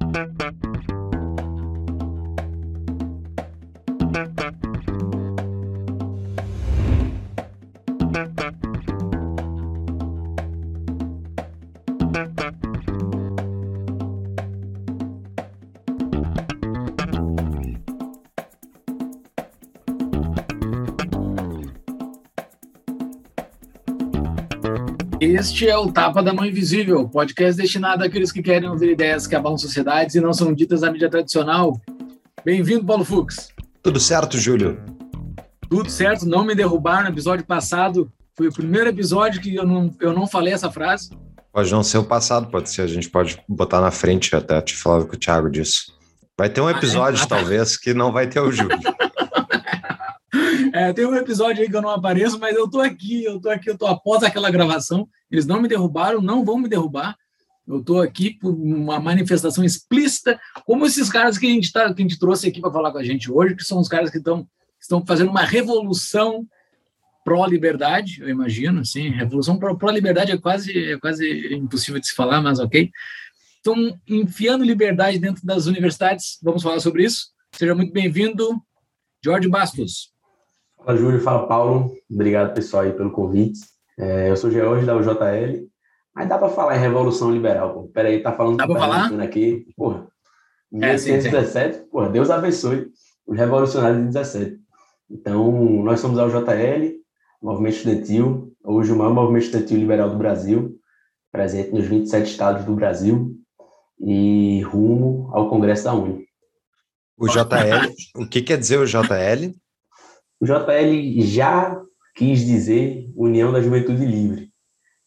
Thank you. Este é o Tapa da Mão Invisível, podcast destinado àqueles que querem ouvir ideias que abalam sociedades e não são ditas na mídia tradicional. Bem-vindo, Paulo Fux. Tudo certo, Júlio? Tudo certo, não me derrubar no episódio passado. Foi o primeiro episódio que eu não, eu não falei essa frase. Pode não ser o passado, pode ser. A gente pode botar na frente até te falar com o Thiago disso. Vai ter um episódio, ah, é? talvez, que não vai ter o Júlio. É, tem um episódio aí que eu não apareço, mas eu tô aqui, eu tô aqui, eu tô após aquela gravação. Eles não me derrubaram, não vão me derrubar. Eu tô aqui por uma manifestação explícita, como esses caras que a gente, tá, que a gente trouxe aqui para falar com a gente hoje, que são os caras que estão estão fazendo uma revolução pró-liberdade, eu imagino, assim, revolução pró-liberdade é quase, é quase impossível de se falar, mas ok. Estão enfiando liberdade dentro das universidades, vamos falar sobre isso. Seja muito bem-vindo, Jorge Bastos. Fala, Júlio. Fala, Paulo. Obrigado, pessoal, aí pelo convite. É, eu sou George da UJL. Mas dá para falar em Revolução Liberal, pô. Peraí, tá falando... Dá para falar? Aqui, porra. 1817, é, porra, Deus abençoe os revolucionários de 17. Então, nós somos a UJL, Movimento Estudantil, hoje o maior movimento estudantil liberal do Brasil, presente nos 27 estados do Brasil e rumo ao Congresso da UNE. O JL, o que quer dizer o JL? O JL já quis dizer União da Juventude Livre,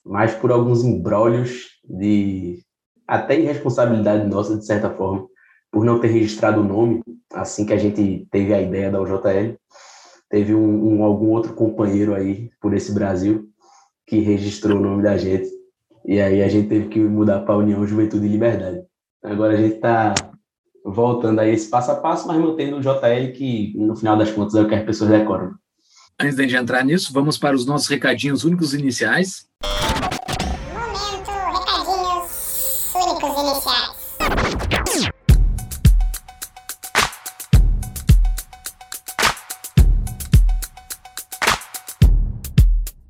mas por alguns embrólios de até irresponsabilidade nossa, de certa forma, por não ter registrado o nome assim que a gente teve a ideia da UJL, teve um, um, algum outro companheiro aí por esse Brasil que registrou o nome da gente e aí a gente teve que mudar para União Juventude e Liberdade. Agora a gente está voltando aí esse passo a passo, mas mantendo o JL, que no final das contas é o que as pessoas decoram. Antes de entrar nisso, vamos para os nossos recadinhos únicos iniciais. Momento, recadinhos únicos iniciais.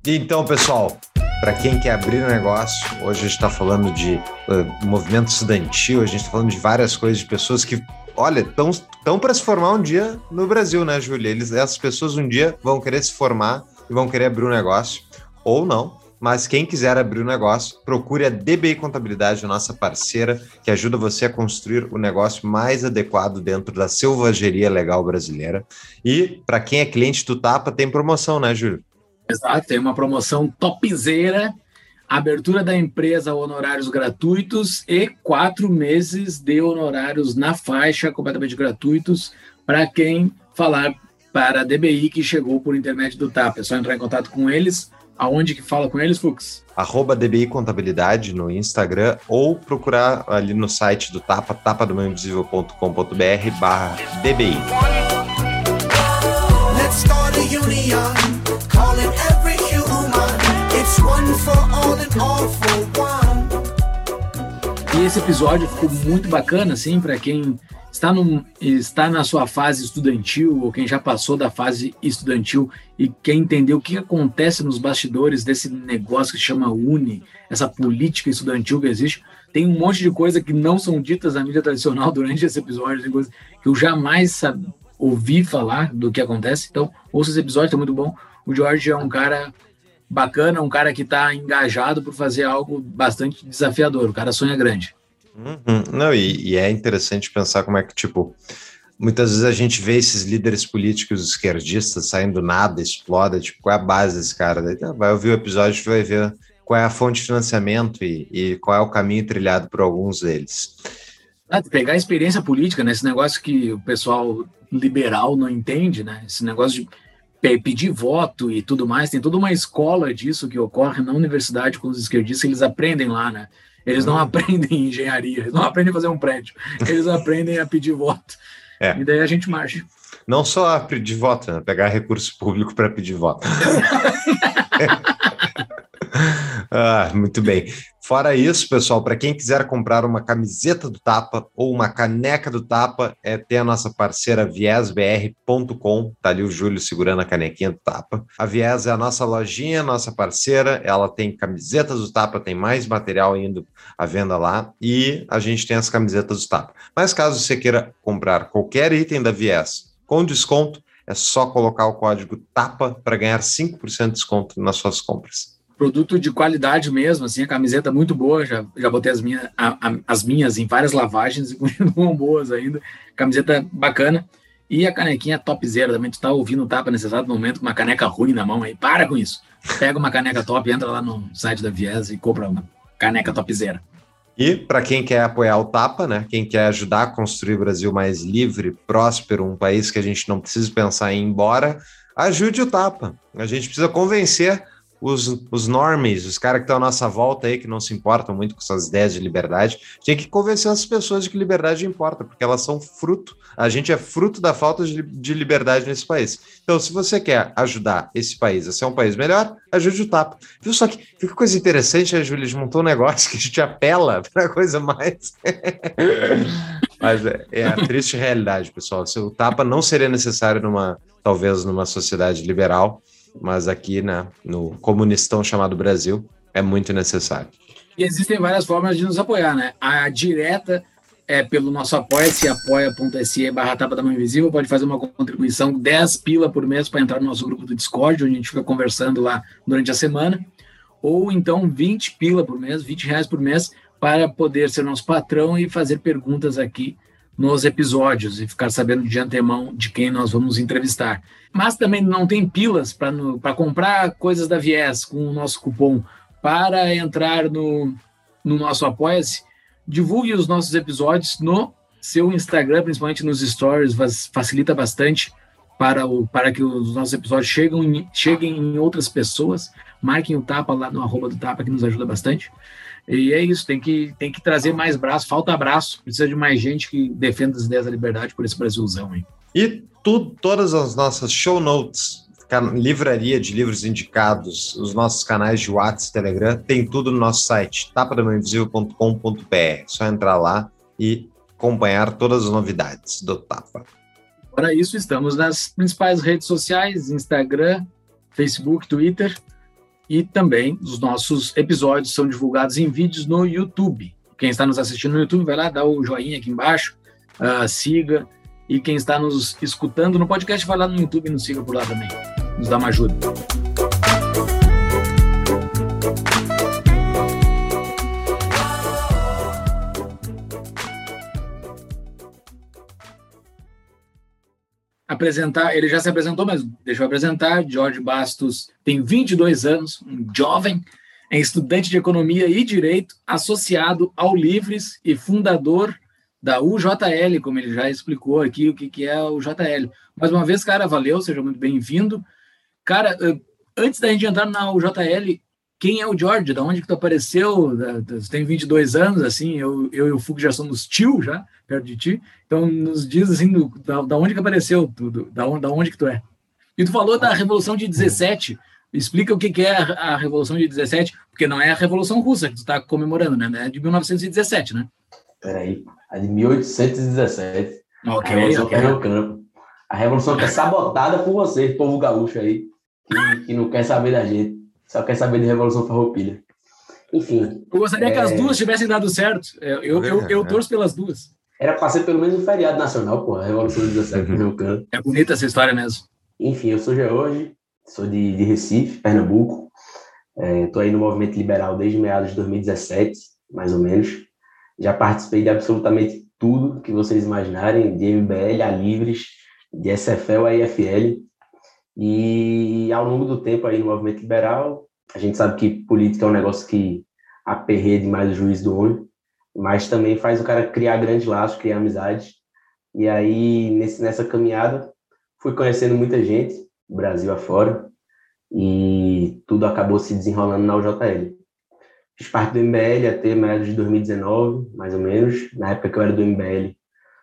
Então, pessoal, para quem quer abrir um negócio, hoje a gente está falando de uh, movimento estudantil, a gente está falando de várias coisas, de pessoas que, olha, estão para se formar um dia no Brasil, né, Júlia? Essas pessoas um dia vão querer se formar e vão querer abrir um negócio, ou não. Mas quem quiser abrir um negócio, procure a DBI Contabilidade, nossa parceira, que ajuda você a construir o negócio mais adequado dentro da selvageria legal brasileira. E para quem é cliente do Tapa, tem promoção, né, Júlio? Exato, tem uma promoção topzera, abertura da empresa honorários gratuitos e quatro meses de honorários na faixa completamente gratuitos para quem falar para a DBI que chegou por internet do TAP. É só entrar em contato com eles. Aonde que fala com eles, Fux? Arroba DBI Contabilidade no Instagram ou procurar ali no site do Tapa, tapadomainvisível.com.br barra DBI. Let's start a union. E esse episódio ficou muito bacana, assim, para quem está, no, está na sua fase estudantil ou quem já passou da fase estudantil e quer entender o que acontece nos bastidores desse negócio que chama Uni, essa política estudantil que existe. Tem um monte de coisa que não são ditas na mídia tradicional durante esse episódio, tem coisas que eu jamais ouvi falar do que acontece. Então, ouça esse episódio, está muito bom. O George é um cara bacana, um cara que está engajado por fazer algo bastante desafiador. O cara sonha grande. Uhum. Não, e, e, é interessante pensar como é que, tipo, muitas vezes a gente vê esses líderes políticos esquerdistas saindo do nada, explode, tipo, qual é a base desse cara? Daí, tá, vai ouvir o episódio e vai ver qual é a fonte de financiamento e, e qual é o caminho trilhado por alguns deles. Ah, pegar a experiência política, né? Esse negócio que o pessoal liberal não entende, né? Esse negócio de pedir voto e tudo mais, tem toda uma escola disso que ocorre na universidade com os esquerdistas, eles aprendem lá, né? Eles não uhum. aprendem engenharia, eles não aprendem a fazer um prédio, eles aprendem a pedir voto. É. E daí a gente marcha. Não só a pedir voto, né? pegar recurso público para pedir voto. Ah, muito bem. Fora isso, pessoal, para quem quiser comprar uma camiseta do Tapa ou uma caneca do Tapa, é ter a nossa parceira viesbr.com. Tá ali o Júlio segurando a canequinha do Tapa. A Vies é a nossa lojinha, nossa parceira. Ela tem camisetas do Tapa, tem mais material indo à venda lá e a gente tem as camisetas do Tapa. Mas caso você queira comprar qualquer item da Vies com desconto, é só colocar o código TAPA para ganhar 5% de desconto nas suas compras produto de qualidade mesmo, assim, a camiseta muito boa, já, já botei as minhas, a, a, as minhas em várias lavagens e continuam boas ainda, camiseta bacana, e a canequinha topzera também, tu tá ouvindo o tapa nesse exato momento com uma caneca ruim na mão aí, para com isso, pega uma caneca top, entra lá no site da Vies e compra uma caneca topzera. E para quem quer apoiar o Tapa, né? Quem quer ajudar a construir o Brasil mais livre, próspero, um país que a gente não precisa pensar em ir embora, ajude o Tapa. A gente precisa convencer os, os normies, os caras que estão à nossa volta aí, que não se importam muito com essas ideias de liberdade, tem que convencer as pessoas de que liberdade importa, porque elas são fruto, a gente é fruto da falta de, de liberdade nesse país. Então, se você quer ajudar esse país a ser um país melhor, ajude o TAPA. Viu só que fica coisa interessante, a Júlia, a gente montou um negócio que a gente apela para coisa mais. Mas é, é, a triste realidade, pessoal. Se o TAPA não seria necessário numa, talvez, numa sociedade liberal, mas aqui, né, no comunistão chamado Brasil, é muito necessário. E existem várias formas de nos apoiar, né? A direta é pelo nosso apoia-se, apoia.se barra tapa da mão invisível, pode fazer uma contribuição 10 pila por mês para entrar no nosso grupo do Discord, onde a gente fica conversando lá durante a semana, ou então 20 pila por mês, 20 reais por mês, para poder ser nosso patrão e fazer perguntas aqui nos episódios e ficar sabendo de antemão de quem nós vamos entrevistar. Mas também não tem pilas para comprar coisas da Viés com o nosso cupom para entrar no, no nosso Apoia-se. Divulgue os nossos episódios no seu Instagram, principalmente nos stories, facilita bastante para, o, para que os nossos episódios cheguem, cheguem em outras pessoas. Marquem o Tapa lá no arroba do Tapa, que nos ajuda bastante. E é isso, tem que, tem que trazer mais braço, falta abraço, precisa de mais gente que defenda as ideias da liberdade por esse Brasilzão aí. E tu, todas as nossas show notes, livraria de livros indicados, os nossos canais de WhatsApp, Telegram, tem tudo no nosso site, tapadamainvisível.com.br. Só entrar lá e acompanhar todas as novidades do Tapa. Para isso, estamos nas principais redes sociais, Instagram, Facebook, Twitter, e também os nossos episódios são divulgados em vídeos no YouTube. Quem está nos assistindo no YouTube, vai lá, dá o joinha aqui embaixo, uh, siga. E quem está nos escutando no podcast, vai lá no YouTube e nos siga por lá também. Nos dá uma ajuda. Apresentar, ele já se apresentou, mas deixa eu apresentar. George Bastos tem 22 anos, um jovem, é estudante de economia e direito, associado ao Livres e fundador da UJL, como ele já explicou aqui o que, que é o JL. Mais uma vez, cara, valeu, seja muito bem-vindo. Cara, antes da gente entrar na UJL, quem é o George? Da onde que tu apareceu? Você tem 22 anos, assim, eu, eu e o Fug já somos tio já, perto de ti. Então, nos diz, assim, do, da, da onde que apareceu tudo, da onde, da onde que tu é. E tu falou da Revolução de 17, explica o que, que é a, a Revolução de 17, porque não é a Revolução Russa que tu está comemorando, né? É de 1917, né? Peraí, a de 1817. Ok, a Revolução ok. Pernambucana. A Revolução que é sabotada por vocês, povo gaúcho aí, que, que não quer saber da gente. Só quer saber de Revolução Farroupilha. Enfim. Eu gostaria é... que as é. duas tivessem dado certo. É, eu, eu, eu, torço pelas duas. Era para ser pelo menos um feriado nacional, pô, a Revolução de 17 Pernambucano. É bonita essa história mesmo. Enfim, eu sou George, sou de, de Recife, Pernambuco. Estou é, aí no movimento liberal desde meados de 2017, mais ou menos. Já participei de absolutamente tudo que vocês imaginarem, de MBL a Livres, de SFL a IFL. E ao longo do tempo aí no movimento liberal, a gente sabe que política é um negócio que aperreia demais o juiz do olho, mas também faz o cara criar grandes laços, criar amizades. E aí, nesse, nessa caminhada, fui conhecendo muita gente, Brasil afora, e tudo acabou se desenrolando na UJL. Fiz parte do MBL até meados de 2019, mais ou menos, na época que eu era do MBL.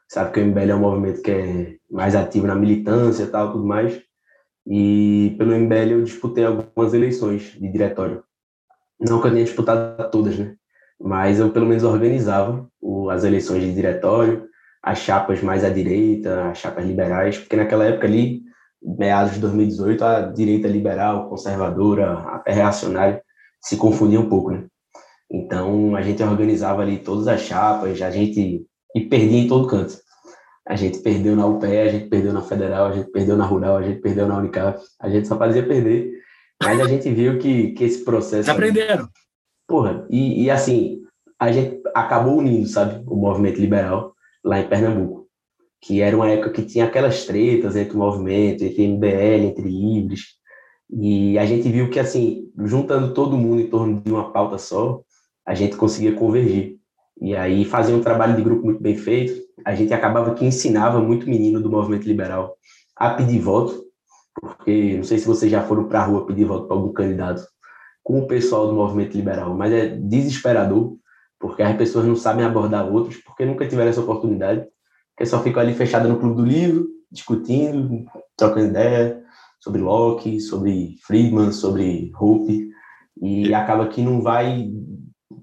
Sabe que o MBL é um movimento que é mais ativo na militância e tal, tudo mais. E pelo MBL eu disputei algumas eleições de diretório. Não que eu tenha disputado todas, né? Mas eu pelo menos organizava o, as eleições de diretório, as chapas mais à direita, as chapas liberais, porque naquela época ali, meados de 2018, a direita liberal, conservadora, até reacionária, se confundia um pouco, né? Então, a gente organizava ali todas as chapas, a gente e perdia em todo canto. A gente perdeu na UPE, a gente perdeu na Federal, a gente perdeu na Rural, a gente perdeu na Unicap, a gente só fazia perder. Mas a gente viu que, que esse processo. Aprenderam. Porra, e, e assim, a gente acabou unindo, sabe, o movimento liberal lá em Pernambuco, que era uma época que tinha aquelas tretas entre o movimento, entre MBL, entre livres, e a gente viu que, assim, juntando todo mundo em torno de uma pauta só, a gente conseguia convergir. E aí fazia um trabalho de grupo muito bem feito, a gente acabava que ensinava muito menino do movimento liberal a pedir voto, porque não sei se vocês já foram para a rua pedir voto para algum candidato com o pessoal do movimento liberal, mas é desesperador porque as pessoas não sabem abordar outros, porque nunca tiveram essa oportunidade, porque só ficam ali fechadas no clube do livro, discutindo, trocando ideia sobre Locke, sobre Friedman, sobre Hope, e acaba que não vai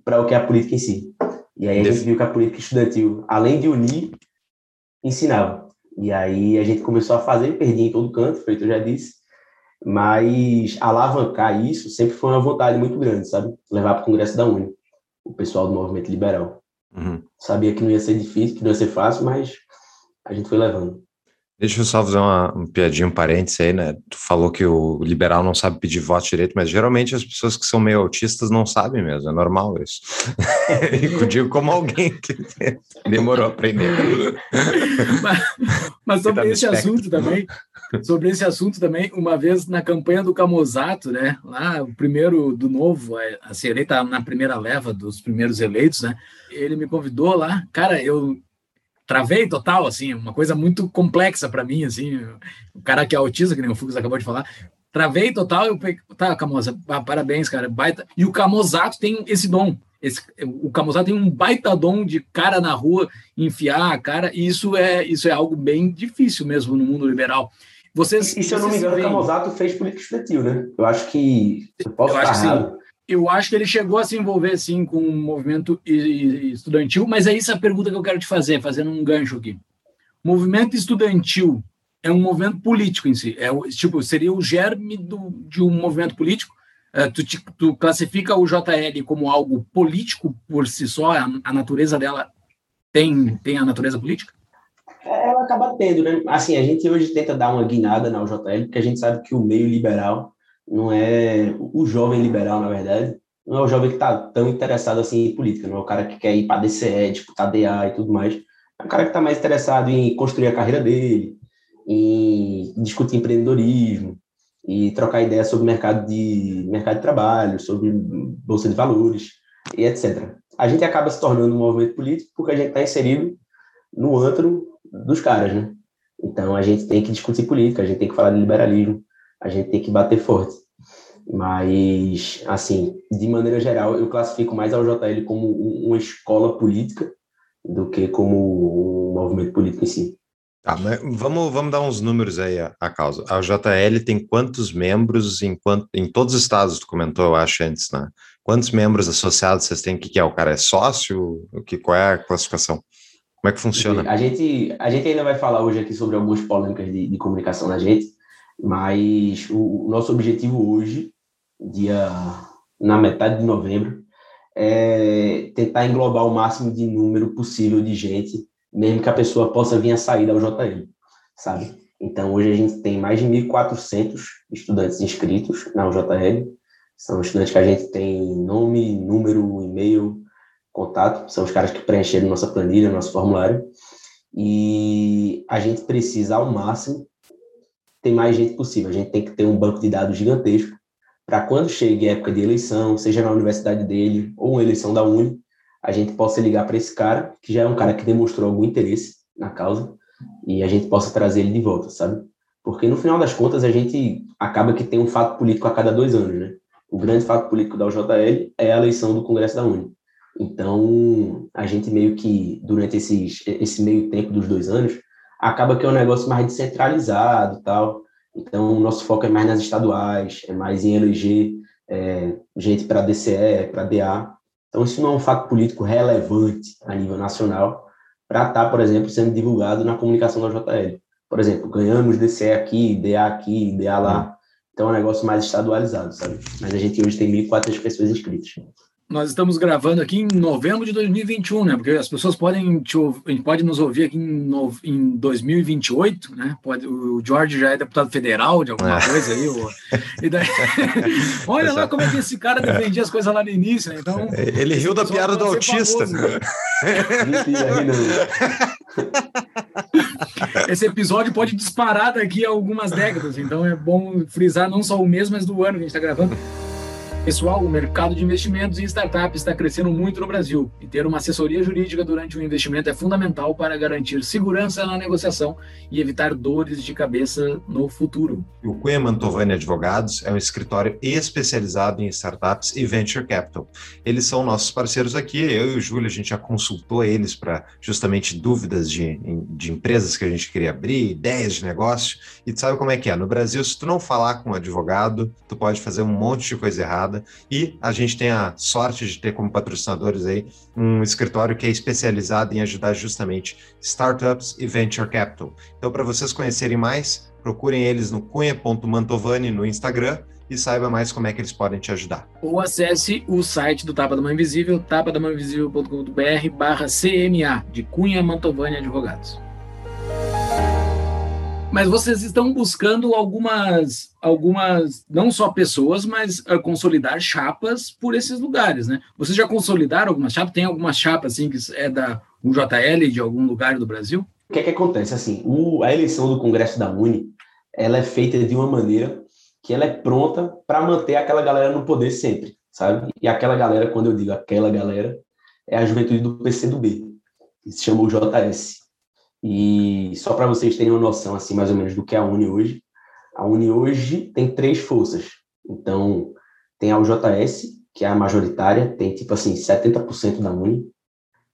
para o que é a política em si. E aí a gente viu que a política estudantil, além de unir, ensinava. E aí a gente começou a fazer, perdi em todo canto, feito eu já disse, mas alavancar isso sempre foi uma vontade muito grande, sabe? Levar para o Congresso da Uni o pessoal do movimento liberal. Uhum. Sabia que não ia ser difícil, que não ia ser fácil, mas a gente foi levando. Deixa eu só fazer uma, uma piadinha, um parênteses aí, né? Tu falou que o liberal não sabe pedir voto direito, mas geralmente as pessoas que são meio autistas não sabem mesmo, é normal isso. eu digo como alguém que demorou a aprender. mas, mas sobre tá esse assunto também, sobre esse assunto também, uma vez na campanha do Camozato, né? Lá, o primeiro do novo, a ser eleita na primeira leva dos primeiros eleitos, né? Ele me convidou lá, cara, eu travei total, assim, uma coisa muito complexa para mim, assim, o cara que é autista, que nem o Fux acabou de falar, travei total, eu peguei, tá, Camoza, parabéns, cara, baita, e o Camozato tem esse dom, esse, o Camozato tem um baita dom de cara na rua, enfiar a cara, e isso é, isso é algo bem difícil mesmo no mundo liberal. Vocês, e, se eu não me engano, o Camozato fez política estudantil, né? Eu acho que, eu posso eu estar errado, eu acho que ele chegou a se envolver sim com o movimento estudantil, mas é isso a pergunta que eu quero te fazer, fazendo um gancho aqui. movimento estudantil é um movimento político em si, é tipo seria o germe do, de um movimento político. É, tu, te, tu, classifica o JL como algo político por si só, a, a natureza dela tem tem a natureza política? Ela acaba tendo, né? Assim, a gente hoje tenta dar uma guinada na UJL, porque a gente sabe que o meio liberal não é o jovem liberal, na verdade, não é o jovem que está tão interessado assim em política, não é o cara que quer ir para DCE, disputar DA e tudo mais. É o cara que está mais interessado em construir a carreira dele, em discutir empreendedorismo e trocar ideias sobre mercado de mercado de trabalho, sobre bolsa de valores e etc. A gente acaba se tornando um movimento político porque a gente está inserido no antro dos caras, né? Então a gente tem que discutir política, a gente tem que falar de liberalismo, a gente tem que bater forte. Mas, assim, de maneira geral, eu classifico mais a UJL como uma escola política do que como um movimento político em si. Tá, vamos, vamos dar uns números aí à, causa. A JL tem quantos membros em, quanto, em todos os estados, tu comentou, eu acho, antes, né? Quantos membros associados vocês têm? O que, que é? O cara é sócio? O que, qual é a classificação? Como é que funciona? A gente, a gente ainda vai falar hoje aqui sobre algumas polêmicas de, de comunicação da gente, mas o, o nosso objetivo hoje, dia na metade de novembro, é tentar englobar o máximo de número possível de gente, mesmo que a pessoa possa vir a sair da UJL, sabe? Então, hoje a gente tem mais de 1.400 estudantes inscritos na UJL. São estudantes que a gente tem nome, número, e-mail, contato. São os caras que preencheram nossa planilha, nosso formulário. E a gente precisa, ao máximo, tem mais gente possível. A gente tem que ter um banco de dados gigantesco para quando chegue a época de eleição, seja na universidade dele ou uma eleição da Uni, a gente possa ligar para esse cara, que já é um cara que demonstrou algum interesse na causa, e a gente possa trazer ele de volta, sabe? Porque no final das contas a gente acaba que tem um fato político a cada dois anos, né? O grande fato político da UJL é a eleição do Congresso da Uni. Então, a gente meio que, durante esses, esse meio tempo dos dois anos, acaba que é um negócio mais descentralizado tal. Então, o nosso foco é mais nas estaduais, é mais em eleger é, gente para DCE, para DA. Então, isso não é um fato político relevante a nível nacional para estar, tá, por exemplo, sendo divulgado na comunicação da JL. Por exemplo, ganhamos DCE aqui, DA aqui, DA lá. Então, é um negócio mais estadualizado, sabe? Mas a gente hoje tem 1.400 pessoas inscritas. Nós estamos gravando aqui em novembro de 2021, né? Porque as pessoas podem te pode nos ouvir aqui em, no, em 2028, né? Pode, o George já é deputado federal de alguma é. coisa aí. Ou, daí, olha lá como é que esse cara defendia as coisas lá no início, né? Então, ele riu da piada do autista. Famoso, Esse episódio pode disparar daqui a algumas décadas, então é bom frisar não só o mês, mas do ano que a gente está gravando. Pessoal, o mercado de investimentos em startups está crescendo muito no Brasil e ter uma assessoria jurídica durante um investimento é fundamental para garantir segurança na negociação e evitar dores de cabeça no futuro. O Cunha Mantovani Advogados é um escritório especializado em startups e venture capital. Eles são nossos parceiros aqui. Eu e o Júlio, a gente já consultou eles para justamente dúvidas de, de empresas que a gente queria abrir, ideias de negócio. E tu sabe como é que é? No Brasil, se tu não falar com um advogado, tu pode fazer um monte de coisa errada e a gente tem a sorte de ter como patrocinadores aí um escritório que é especializado em ajudar justamente startups e venture capital. Então, para vocês conhecerem mais, procurem eles no cunha.mantovani no Instagram e saiba mais como é que eles podem te ajudar. Ou acesse o site do Tapa da Mãe Invisível, tapadamãeinvisível.com.br barra CMA, de Cunha Mantovani Advogados. Mas vocês estão buscando algumas, algumas, não só pessoas, mas uh, consolidar chapas por esses lugares, né? Vocês já consolidaram algumas chapas? Tem alguma chapa assim que é da UJL de algum lugar do Brasil? O que é que acontece? Assim, o, a eleição do Congresso da Uni, ela é feita de uma maneira que ela é pronta para manter aquela galera no poder sempre, sabe? E aquela galera, quando eu digo aquela galera, é a juventude do PCdoB, que se chama o JS. E só para vocês terem uma noção, assim, mais ou menos, do que é a Uni hoje, a Uni hoje tem três forças. Então, tem a UJS, que é a majoritária, tem tipo assim, 70% da Uni.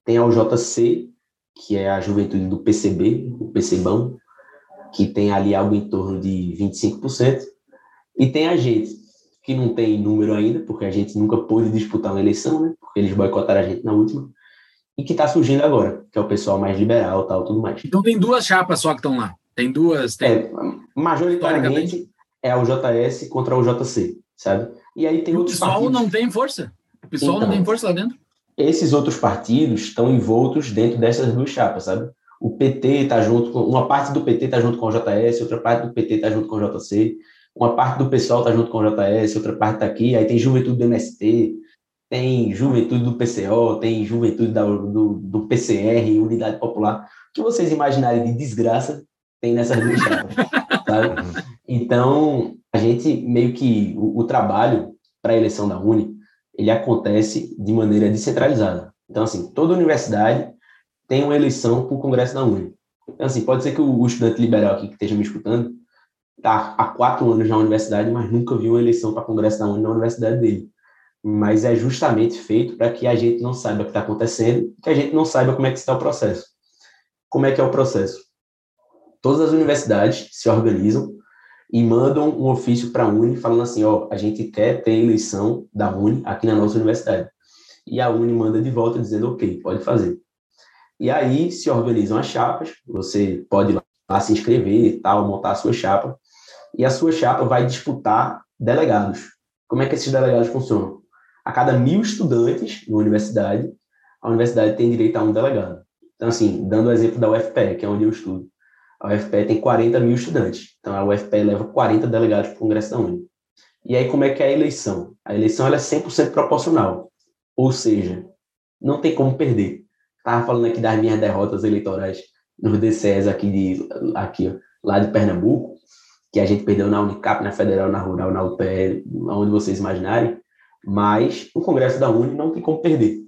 Tem a UJC, que é a juventude do PCB, o PCBão, que tem ali algo em torno de 25%. E tem a gente, que não tem número ainda, porque a gente nunca pôde disputar uma eleição, né? Porque eles boicotaram a gente na última e que está surgindo agora, que é o pessoal mais liberal tal, tudo mais. Então tem duas chapas só que estão lá. Tem duas. Tem... É, majoritariamente é o JS contra o JC, sabe? E aí tem e outros. O pessoal partidos. não tem força. O pessoal então, não tem força lá dentro. Esses outros partidos estão envoltos dentro dessas duas chapas, sabe? O PT está junto com. Uma parte do PT está junto com o JS, outra parte do PT está junto com o JC, uma parte do pessoal está junto com o JS, outra parte está aqui, aí tem Juventude do MST, tem juventude do PCO, tem juventude da, do, do PCR, Unidade Popular. O que vocês imaginarem de desgraça tem nessas duas chapas, sabe? Então, a gente meio que, o, o trabalho para a eleição da Uni, ele acontece de maneira descentralizada. Então, assim, toda universidade tem uma eleição para o Congresso da Uni. Então, assim, pode ser que o, o estudante liberal aqui que esteja me escutando está há quatro anos na universidade, mas nunca viu uma eleição para Congresso da Uni na universidade dele mas é justamente feito para que a gente não saiba o que está acontecendo, que a gente não saiba como é que está o processo. Como é que é o processo? Todas as universidades se organizam e mandam um ofício para a Uni falando assim, ó, a gente quer ter eleição da Uni aqui na nossa universidade. E a Uni manda de volta dizendo, ok, pode fazer. E aí se organizam as chapas, você pode lá se inscrever e tal, montar a sua chapa, e a sua chapa vai disputar delegados. Como é que esses delegados funcionam? A cada mil estudantes na universidade, a universidade tem direito a um delegado. Então, assim, dando o exemplo da UFPE, que é onde eu estudo, a UFPE tem 40 mil estudantes, então a UFPE leva 40 delegados para o Congresso da Uni. E aí, como é que é a eleição? A eleição ela é 100% proporcional, ou seja, não tem como perder. Estava falando aqui das minhas derrotas eleitorais nos DCEs aqui, de, aqui lá de Pernambuco, que a gente perdeu na Unicap, na Federal, na Rural, na UPE, onde vocês imaginarem. Mas o Congresso da Uni não tem como perder,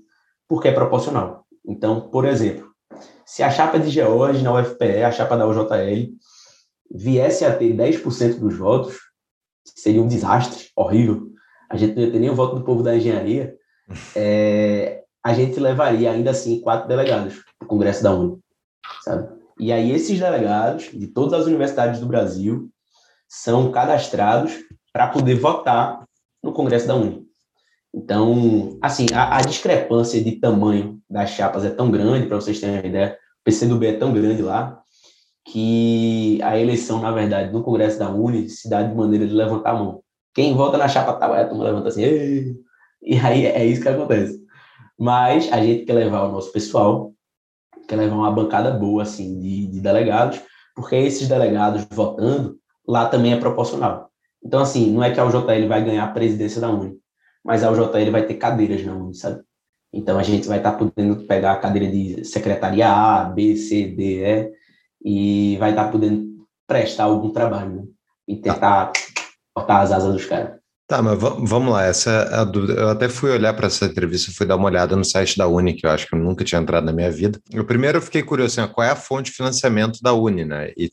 porque é proporcional. Então, por exemplo, se a chapa de George na UFPE, a chapa da UJL, viesse a ter 10% dos votos, seria um desastre horrível. A gente não ia ter nem o voto do povo da engenharia. É, a gente levaria ainda assim quatro delegados para o Congresso da Uni, sabe? E aí esses delegados de todas as universidades do Brasil são cadastrados para poder votar no Congresso da Uni. Então, assim, a, a discrepância de tamanho das chapas é tão grande, para vocês terem uma ideia, o PCdoB é tão grande lá, que a eleição, na verdade, no Congresso da Uni se dá de maneira de levantar a mão. Quem vota na chapa tal, é, a turma levanta assim, Ei! e aí é isso que acontece. Mas a gente quer levar o nosso pessoal, quer levar uma bancada boa, assim, de, de delegados, porque esses delegados votando, lá também é proporcional. Então, assim, não é que a UJL vai ganhar a presidência da Uni, mas a UJL vai ter cadeiras na Uni, sabe? Então, a gente vai estar tá podendo pegar a cadeira de secretaria A, B, C, D, E, e vai estar tá podendo prestar algum trabalho, né? E tentar cortar as asas dos caras. Tá, mas vamos lá, essa. Eu até fui olhar para essa entrevista, fui dar uma olhada no site da Uni, que eu acho que eu nunca tinha entrado na minha vida. Eu primeiro fiquei curioso, assim, qual é a fonte de financiamento da Uni, né? E,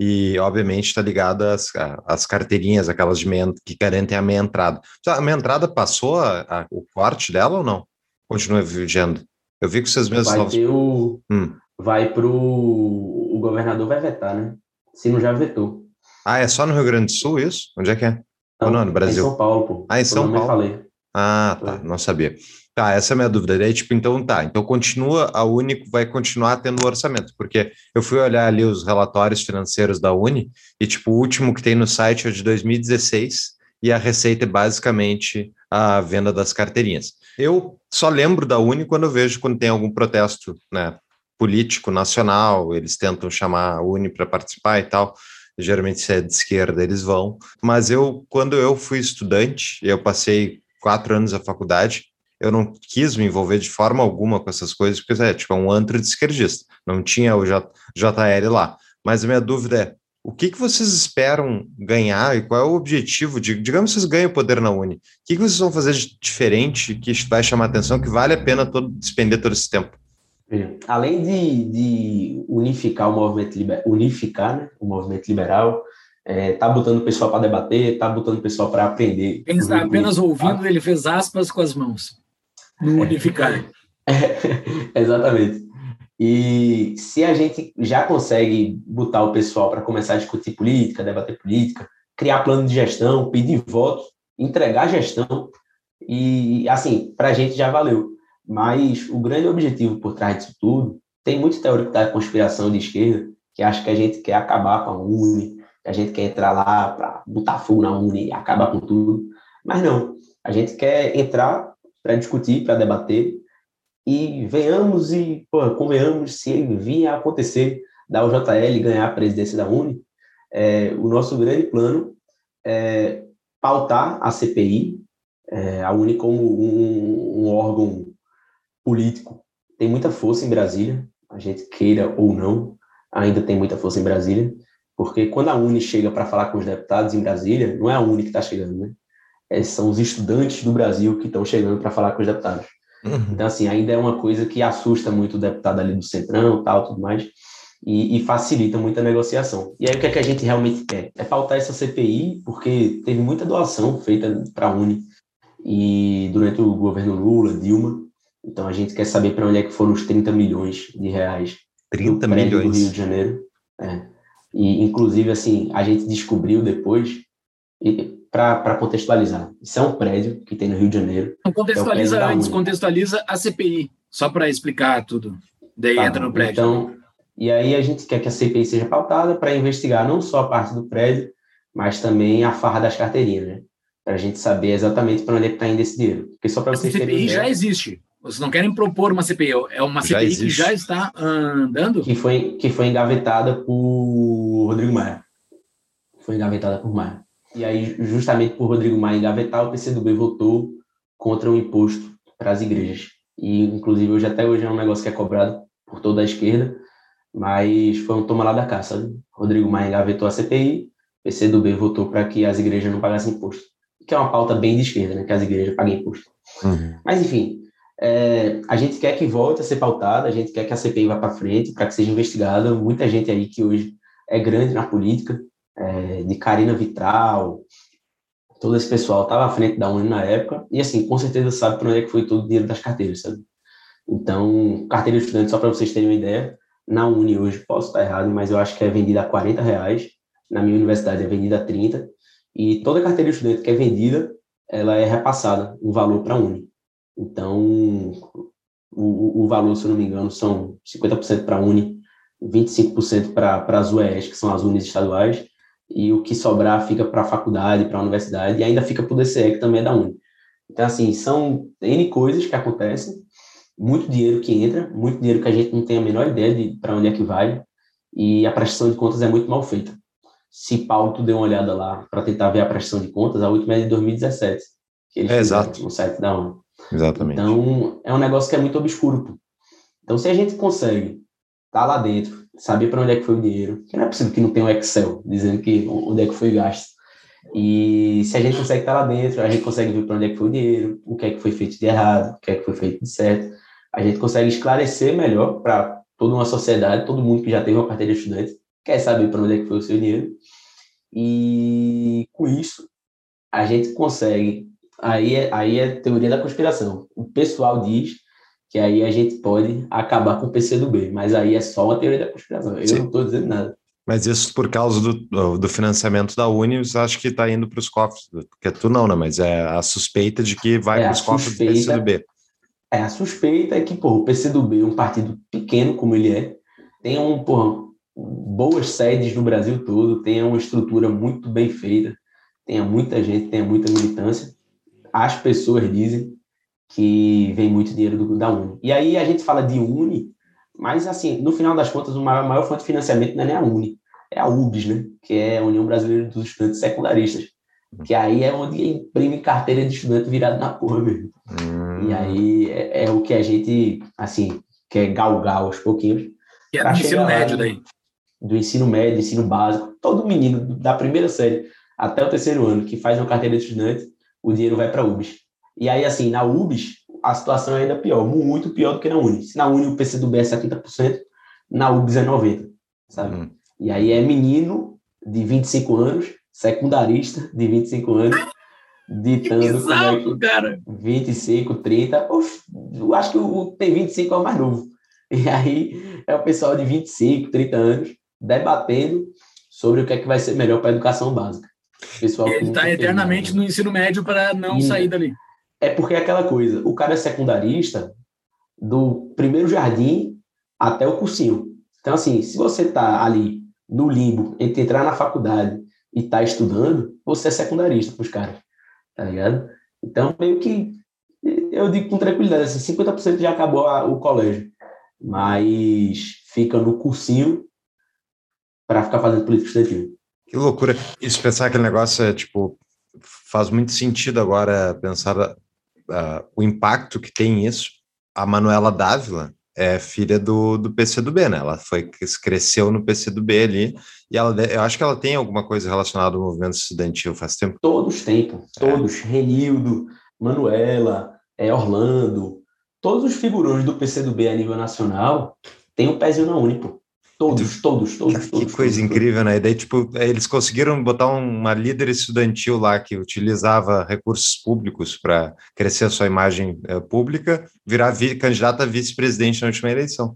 e obviamente está ligada às, às carteirinhas, aquelas de meia, que garantem a meia entrada. A meia entrada passou a, a, o corte dela ou não? Continua vigendo? Eu vi que vocês mesmos... Vai ter o... Hum. Vai pro... O governador vai vetar, né? Se não já vetou. Ah, é só no Rio Grande do Sul isso? Onde é que é? Não, não, no Brasil. É em São Paulo, pô. Ah, em São Paulo. Falei. Ah, tá. Não sabia. Tá, essa é a minha dúvida. Daí, tipo, então tá. Então continua, a Uni vai continuar tendo orçamento, porque eu fui olhar ali os relatórios financeiros da Uni e, tipo, o último que tem no site é de 2016 e a receita é basicamente a venda das carteirinhas. Eu só lembro da Uni quando eu vejo quando tem algum protesto, né, político nacional, eles tentam chamar a Uni para participar e tal geralmente se é de esquerda, eles vão. Mas eu, quando eu fui estudante, eu passei quatro anos na faculdade, eu não quis me envolver de forma alguma com essas coisas, porque é tipo é um antro de esquerdista, não tinha o J, JL lá. Mas a minha dúvida é, o que, que vocês esperam ganhar e qual é o objetivo? De, digamos que vocês ganham poder na Uni, o que, que vocês vão fazer de diferente que vai chamar atenção, que vale a pena todo, despender todo esse tempo? Além de, de unificar o movimento liber, unificar né, o movimento liberal, é, tá botando o pessoal para debater, tá botando o pessoal para aprender. Está apenas ouvindo, ele fez aspas com as mãos. No unificar. É, exatamente. E se a gente já consegue botar o pessoal para começar a discutir política, debater política, criar plano de gestão, pedir votos, entregar gestão, e assim, para a gente já valeu. Mas o grande objetivo por trás disso tudo, tem muito teórico da conspiração de esquerda que acha que a gente quer acabar com a Uni, que a gente quer entrar lá para botar fogo na Uni e acabar com tudo. Mas não, a gente quer entrar para discutir, para debater e venhamos e pô, convenhamos se vir a acontecer da UJL ganhar a presidência da Uni, é, o nosso grande plano é pautar a CPI, é, a Uni como um, um órgão político tem muita força em Brasília, a gente queira ou não, ainda tem muita força em Brasília, porque quando a Uni chega para falar com os deputados em Brasília, não é a Uni que está chegando, né? É, são os estudantes do Brasil que estão chegando para falar com os deputados. Uhum. Então, assim, ainda é uma coisa que assusta muito o deputado ali do Centrão, tal, tudo mais, e, e, facilita muita negociação. E aí, o que é que a gente realmente quer? É pautar essa CPI, porque teve muita doação feita para a Uni, e durante o governo Lula, Dilma, então a gente quer saber para onde é que foram os 30 milhões de reais 30 milhões do Rio de Janeiro. É. E inclusive assim, a gente descobriu depois para contextualizar. Isso é um prédio que tem no Rio de Janeiro. Não contextualiza é antes, contextualiza a CPI, só para explicar tudo. Daí tá, entra no prédio. Então, e aí a gente quer que a CPI seja pautada para investigar não só a parte do prédio, mas também a farra das carteirinhas, né? Para a gente saber exatamente para onde é está indo esse dinheiro. Porque só para vocês terem CPI já existe. Vocês não querem propor uma CPI, é uma já CPI existe. que já está andando? Que foi, que foi engavetada por Rodrigo Maia. Foi engavetada por Maia. E aí, justamente por Rodrigo Maia engavetar, o PCdoB votou contra o imposto para as igrejas. E, inclusive, hoje até hoje é um negócio que é cobrado por toda a esquerda, mas foi um toma lá da cá, sabe? Rodrigo Maia engavetou a CPI, PCdoB votou para que as igrejas não pagassem imposto. Que é uma pauta bem de esquerda, né? Que as igrejas paguem imposto. Uhum. Mas, enfim, é, a gente quer que volte a ser pautada, a gente quer que a CPI vá para frente, para que seja investigada. Muita gente aí que hoje é grande na política, é, de Karina Vitral, todo esse pessoal estava à frente da Uni na época, e assim, com certeza sabe para onde é que foi todo o dinheiro das carteiras, sabe? Então, carteira de estudante, só para vocês terem uma ideia, na Uni hoje, posso estar errado, mas eu acho que é vendida a 40 reais, na minha universidade é vendida a 30, e toda carteira de estudante que é vendida ela é repassada um valor para a Uni. Então, o, o valor, se eu não me engano, são 50% para a Uni, 25% para as UES, que são as unis estaduais, e o que sobrar fica para a faculdade, para a universidade, e ainda fica para o DCE, que também é da Uni. Então, assim, são N coisas que acontecem, muito dinheiro que entra, muito dinheiro que a gente não tem a menor ideia de para onde é que vai, e a prestação de contas é muito mal feita. Se Paulo, tu deu uma olhada lá para tentar ver a prestação de contas, a última é de 2017, que eles é, exato. no site da ONU. Exatamente. Então, é um negócio que é muito obscuro. Pô. Então, se a gente consegue estar tá lá dentro, saber para onde é que foi o dinheiro, que não é possível que não tenha um Excel dizendo que onde é que foi gasto. E se a gente consegue estar tá lá dentro, a gente consegue ver para onde é que foi o dinheiro, o que é que foi feito de errado, o que é que foi feito de certo, a gente consegue esclarecer melhor para toda uma sociedade, todo mundo que já teve uma carteira de estudante, quer saber para onde é que foi o seu dinheiro. E com isso, a gente consegue aí é, aí é teoria da conspiração. O pessoal diz que aí a gente pode acabar com o PCdoB, mas aí é só uma teoria da conspiração. Eu Sim. não estou dizendo nada. Mas isso por causa do, do financiamento da Uni, acho que está indo para os cofres. Que tu não, né? Mas é a suspeita de que vai é para os cofres do PCdoB. É, a suspeita é que, pô, o PCdoB, um partido pequeno como ele é, tem um, porra, boas sedes no Brasil todo, tem uma estrutura muito bem feita, tenha muita gente, tenha muita militância, as pessoas dizem que vem muito dinheiro do, da Uni. E aí a gente fala de Uni, mas assim, no final das contas, o maior, maior fonte de financiamento não é nem a Uni, é a UBS, né? Que é a União Brasileira dos Estudantes Secundaristas. Que aí é onde imprime carteira de estudante virado na porra mesmo. Hum. E aí é, é, o que a gente, assim, quer galgar aos pouquinhos. Que é do ensino médio daí. Do ensino médio, ensino básico. Todo menino, da primeira série até o terceiro ano, que faz uma carteira de estudante, o dinheiro vai para a UBS. E aí, assim, na UBS, a situação é ainda pior, muito pior do que na Uni. Se na Uni o PCdoB é 70%, na UBS é 90%, sabe? Uhum. E aí é menino de 25 anos, secundarista de 25 anos, ditando Exato, como é que cara. 25, 30, Oxe, eu acho que o tem 25 é o mais novo. E aí é o pessoal de 25, 30 anos debatendo sobre o que é que vai ser melhor para a educação básica. Pessoal ele está eternamente no ensino médio para não e sair dali. É porque é aquela coisa, o cara é secundarista do primeiro jardim até o cursinho. Então, assim, se você está ali no limbo entre entrar na faculdade e estar tá estudando, você é secundarista para os caras, tá ligado? Então, meio que, eu digo com tranquilidade, assim, 50% já acabou a, o colégio, mas fica no cursinho para ficar fazendo política estudantil. Que loucura. Isso pensar aquele negócio é tipo faz muito sentido agora pensar uh, o impacto que tem isso. A Manuela Dávila é filha do, do PCdoB, né? Ela foi cresceu no PCdoB ali e ela eu acho que ela tem alguma coisa relacionada ao movimento estudantil faz tempo. Todos têm, todos. É. Renildo, Manuela, é, Orlando, todos os figurões do PCdoB a nível nacional têm um pezinho na Unipo. Todos, todos, todos. Que, todos, coisa todos, incrível, né? E daí, tipo, eles conseguiram botar uma líder estudantil lá que utilizava recursos públicos para crescer a sua imagem uh, pública, virar candidata a vice-presidente na última eleição.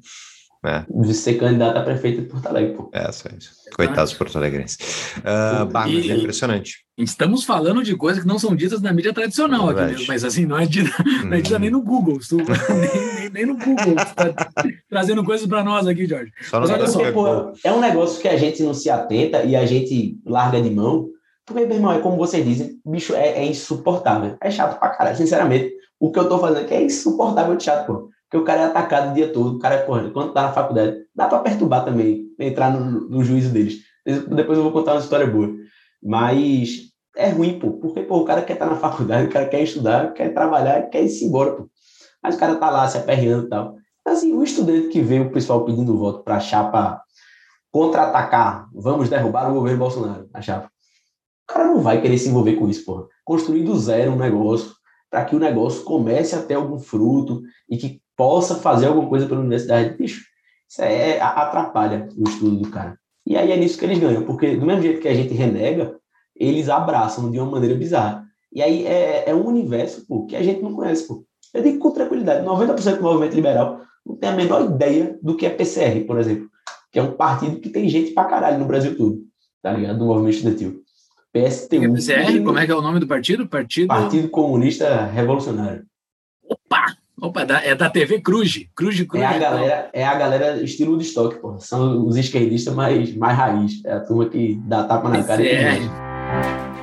É. De ser candidato a prefeito de Porto Alegre, pô. É, só isso. Coitados porto alegrenses. Uh, bah, mas é impressionante. Estamos falando de coisas que não são ditas na mídia tradicional é aqui mesmo, mas assim, não é dita, não é dita nem no Google. Tu, nem, nem, nem, no Google. Tu tá trazendo coisas para nós aqui, Jorge. Só mas olha só, pô, é um negócio que a gente não se atenta e a gente larga de mão, porque, meu irmão, é como vocês dizem, bicho, é, é insuportável. É chato pra caralho, sinceramente. O que eu tô fazendo aqui é insuportável de chato, pô. Porque o cara é atacado o dia todo, o cara é correndo. Quando tá na faculdade, dá para perturbar também, entrar no, no, juízo deles. Depois eu vou contar uma história boa. Mas é ruim, pô, porque pô, o cara quer estar tá na faculdade, o cara quer estudar, quer trabalhar, quer ir embora, pô. Mas o cara tá lá se aperreando e tal. Assim, o estudante que vê o pessoal pedindo voto para a chapa contra-atacar, vamos derrubar o governo Bolsonaro, a chapa. O cara não vai querer se envolver com isso, porra. Construir do zero um negócio para que o negócio comece a ter algum fruto e que possa fazer alguma coisa pela universidade, bicho, isso é, atrapalha o estudo do cara. E aí é nisso que eles ganham, porque do mesmo jeito que a gente renega, eles abraçam de uma maneira bizarra. E aí é, é um universo pô, que a gente não conhece. Pô. Eu digo com tranquilidade, 90% do movimento liberal não tem a menor ideia do que é PCR, por exemplo, que é um partido que tem gente pra caralho no Brasil todo, tá ligado? Do movimento estudantil. PSTU. PCR, como é que é o nome do partido? Partido, Partido Comunista Revolucionário. Opa! Opa, é da- é da TV Cruz. Cruz, Cruz. É a galera, é a galera estilo de estoque, pô. São os esquerdistas mais, mais raiz. É a turma que dá tapa na cara e tem PCR. mais.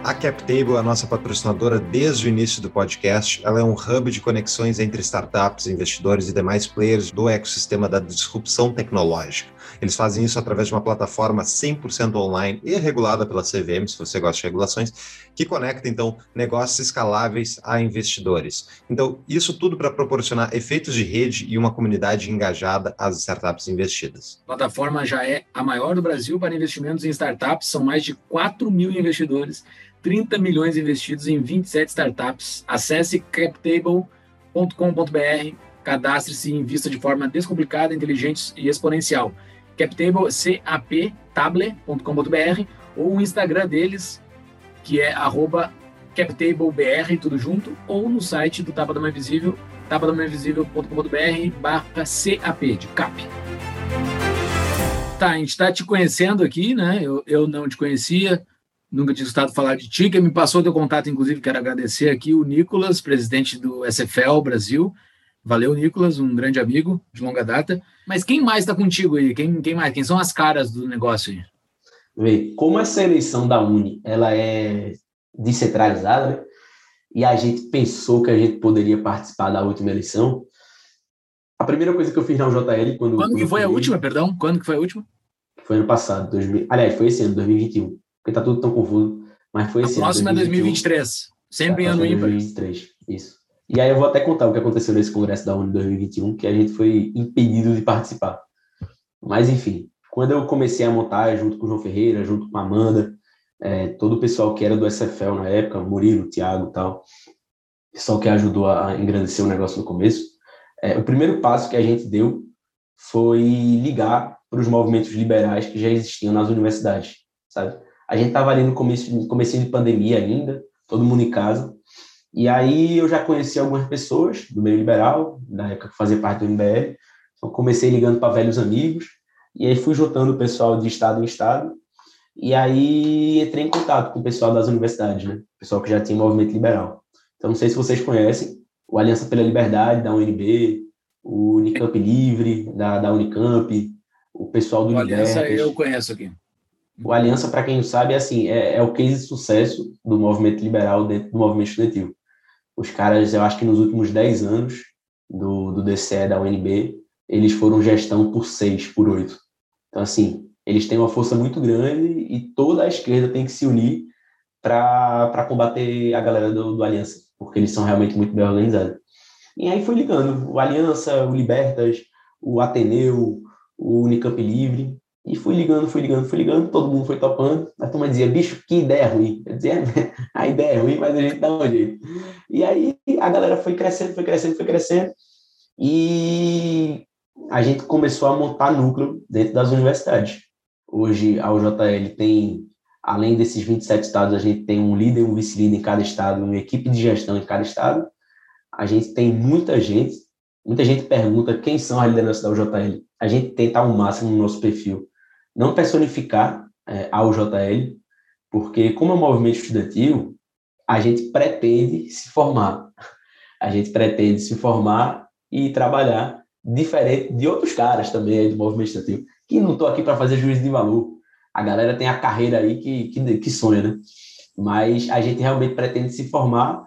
A CapTable é a nossa patrocinadora desde o início do podcast. Ela é um hub de conexões entre startups, investidores e demais players do ecossistema da disrupção tecnológica. Eles fazem isso através de uma plataforma 100% online e regulada pela CVM, se você gosta de regulações, que conecta então negócios escaláveis a investidores. Então, isso tudo para proporcionar efeitos de rede e uma comunidade engajada às startups investidas. A plataforma já é a maior do Brasil para investimentos em startups. São mais de 4 mil investidores, 30 milhões investidos em 27 startups. Acesse captable.com.br, cadastre-se e invista de forma descomplicada, inteligente e exponencial. Captable, captable.com.br ou o Instagram deles, que é arroba captablebr, tudo junto, ou no site do Tapa da Mãe Visível, tapadamainvisível.com.br barra CAP, de CAP. Tá, a gente está te conhecendo aqui, né? Eu, eu não te conhecia, nunca tinha escutado falar de ti. Quem me passou teu contato, inclusive, quero agradecer aqui o Nicolas, presidente do SFL Brasil. Valeu, Nicolas, um grande amigo de longa data. Mas quem mais está contigo aí? Quem, quem mais? Quem são as caras do negócio aí? Vê, como essa eleição da Uni ela é descentralizada, né? e a gente pensou que a gente poderia participar da última eleição, a primeira coisa que eu fiz na UJL quando Quando que foi a última, perdão? Quando que foi a última? Foi ano passado, 2000, aliás, foi esse ano, 2021, porque tá tudo tão confuso, mas foi A esse próxima é ano. 2023. Sempre em ano ímpar. 2023, isso. E aí eu vou até contar o que aconteceu nesse congresso da Uni 2021, que a gente foi impedido de participar. Mas enfim, quando eu comecei a montar junto com o João Ferreira, junto com a Amanda, é, todo o pessoal que era do SFL na época, Murilo, Thiago e tal, pessoal que ajudou a engrandecer o negócio no começo, é, o primeiro passo que a gente deu foi ligar para os movimentos liberais que já existiam nas universidades, sabe? A gente estava ali no começo, no de pandemia ainda, todo mundo em casa, e aí eu já conheci algumas pessoas do meio liberal, na época que fazia parte do MBL, então comecei ligando para velhos amigos, e aí fui juntando o pessoal de estado em estado, e aí entrei em contato com o pessoal das universidades, né? Pessoal que já tinha movimento liberal. Então não sei se vocês conhecem, o Aliança pela Liberdade da UNB, o Unicamp Livre da, da Unicamp, o pessoal do O Aliança Libertas. eu conheço aqui. O Aliança, para quem não sabe, é assim, é, é o case de sucesso do movimento liberal dentro do movimento estudantil. Os caras, eu acho que nos últimos 10 anos do, do DCE da UNB, eles foram gestão por 6, por 8. Então, assim, eles têm uma força muito grande e toda a esquerda tem que se unir para combater a galera do, do Aliança, porque eles são realmente muito bem organizados. E aí foi ligando, o Aliança, o Libertas, o Ateneu, o Unicamp Livre, e fui ligando, fui ligando, fui ligando, todo mundo foi topando. A turma dizia, bicho, que ideia ruim. Eu dizia, "É, a ideia é ruim, mas a gente dá um jeito. E aí a galera foi crescendo, foi crescendo, foi crescendo. E a gente começou a montar núcleo dentro das universidades. Hoje a UJL tem, além desses 27 estados, a gente tem um líder e um vice-líder em cada estado, uma equipe de gestão em cada estado. A gente tem muita gente, muita gente pergunta quem são as lideranças da UJL. A gente tenta ao máximo no nosso perfil não personificar é, a UJL, porque como é um movimento estudantil, a gente pretende se formar. A gente pretende se formar e trabalhar diferente de outros caras também aí do movimento estudantil, que não estou aqui para fazer juízo de valor. A galera tem a carreira aí que, que, que sonha, né? Mas a gente realmente pretende se formar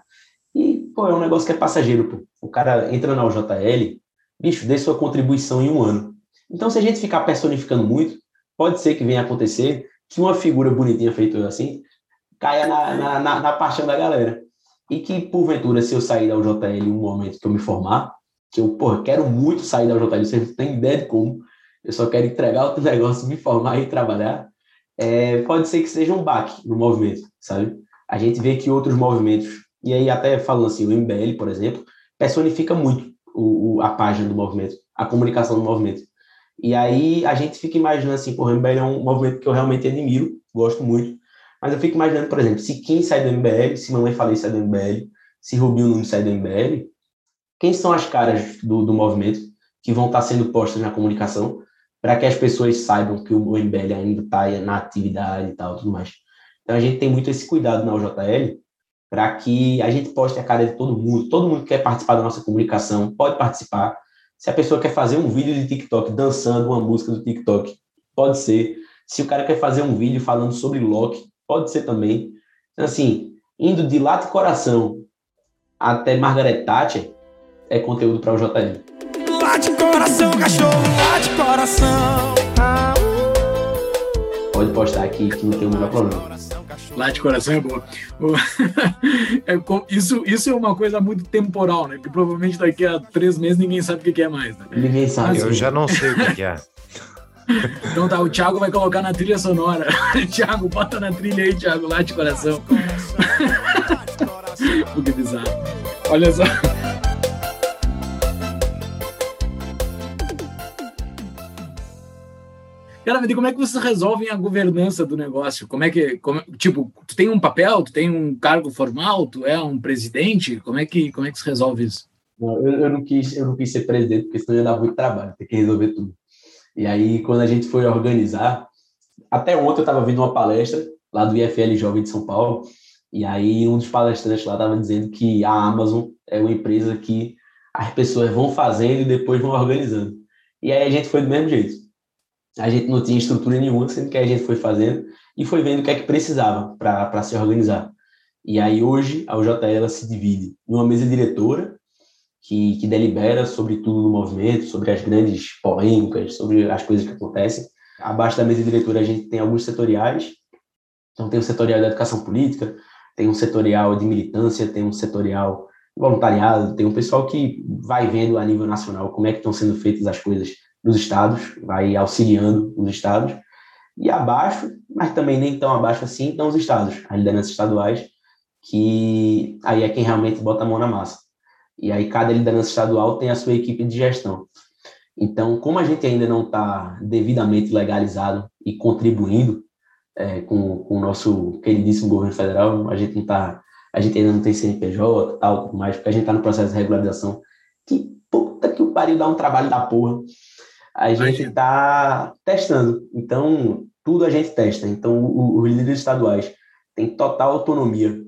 e, pô, é um negócio que é passageiro, pô. O cara entra na UJL, bicho, dê sua contribuição em um ano. Então, se a gente ficar personificando muito, pode ser que venha acontecer que uma figura bonitinha feita assim caia na, na, na, na paixão da galera. E que, porventura, se eu sair da UJL um momento que eu me formar, que eu, porra, quero muito sair da UJL, vocês não têm ideia de como, eu só quero entregar outro negócio, me formar e trabalhar, é, pode ser que seja um baque no movimento, sabe? A gente vê que outros movimentos, e aí até falando assim, o MBL, por exemplo, personifica muito o, o, a página do movimento, a comunicação do movimento. E aí a gente fica imaginando assim, o MBL é um movimento que eu realmente admiro, gosto muito, mas eu fico imaginando, por exemplo, se Kim sai do MBL, se Mamãe Falei sai do MBL, se Rubinho Nunes sai do MBL, quem são as caras do, do movimento que vão estar sendo postas na comunicação para que as pessoas saibam que o MBL ainda está na atividade e tal, tudo mais. Então a gente tem muito esse cuidado na UJL para que a gente poste a cara de todo mundo. Todo mundo que quer participar da nossa comunicação pode participar. Se a pessoa quer fazer um vídeo de TikTok dançando uma música do TikTok, pode ser. Se o cara quer fazer um vídeo falando sobre Loki, pode ser também. Então, assim, indo de lado de coração até Margaret Thatcher, é conteúdo para o JL. Lá de coração, cachorro, lá de coração. Pode postar aqui que não tem o menor problema. Lá de coração é boa. É, isso, isso é uma coisa muito temporal, né? Que provavelmente daqui a três meses ninguém sabe o que é mais. Né? Ninguém sabe. Eu já não sei o que é. Então tá, o Thiago vai colocar na trilha sonora. Thiago, bota na trilha aí, Thiago, lá de coração. que bizarro. Olha só. Como é que vocês resolvem a governança do negócio? Como é que, como, tipo, tu tem um papel, tu tem um cargo formal, tu é um presidente? Como é que, como é que se resolve isso? Não, eu, eu, não quis, eu não quis ser presidente, porque senão ia dar muito trabalho, ter que resolver tudo. E aí, quando a gente foi organizar, até ontem eu estava vendo uma palestra lá do IFL Jovem de São Paulo, e aí um dos palestrantes lá estava dizendo que a Amazon é uma empresa que as pessoas vão fazendo e depois vão organizando. E aí a gente foi do mesmo jeito. A gente não tinha estrutura nenhuma, sendo que a gente foi fazendo e foi vendo o que é que precisava para se organizar. E aí hoje a UJL se divide numa mesa diretora, que, que delibera sobre tudo no movimento, sobre as grandes polêmicas, sobre as coisas que acontecem. Abaixo da mesa diretora a gente tem alguns setoriais, então tem o setorial da educação política, tem um setorial de militância, tem um setorial voluntariado, tem um pessoal que vai vendo a nível nacional como é que estão sendo feitas as coisas nos estados, vai auxiliando os estados. E abaixo, mas também nem tão abaixo assim, estão os estados, as lideranças estaduais, que aí é quem realmente bota a mão na massa. E aí cada liderança estadual tem a sua equipe de gestão. Então, como a gente ainda não está devidamente legalizado e contribuindo é, com, com, o nosso queridíssimo governo federal, a gente não tá, a gente ainda não tem CNPJ, tal, mais, porque a gente está no processo de regularização, que puta que o pariu dá um trabalho da porra. A gente está testando. Então, tudo a gente testa. Então, os líderes estaduais têm total autonomia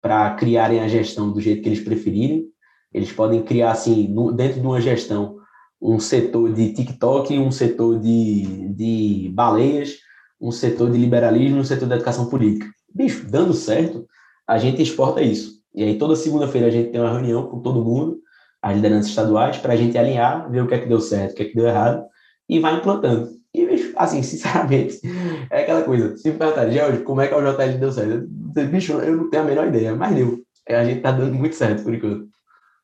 para criarem a gestão do jeito que eles preferirem eles podem criar, assim, no, dentro de uma gestão, um setor de TikTok, um setor de, de baleias, um setor de liberalismo, um setor de educação política. Bicho, dando certo, a gente exporta isso. E aí, toda segunda-feira, a gente tem uma reunião com todo mundo, as lideranças estaduais, para a gente alinhar, ver o que é que deu certo, o que é que deu errado, e vai implantando. E, bicho, assim, sinceramente, é aquela coisa. Se perguntar, George, como é que o JL deu certo? Bicho, eu não tenho a menor ideia, mas deu. A gente tá dando muito certo por enquanto.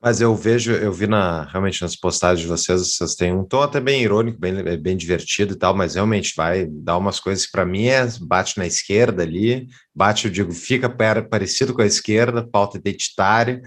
Mas eu vejo, eu vi na, realmente nas postagens de vocês, vocês têm um tom até bem irônico, bem, bem divertido e tal, mas realmente vai dar umas coisas que para mim é bate na esquerda ali, bate, eu digo, fica parecido com a esquerda, pauta identitária,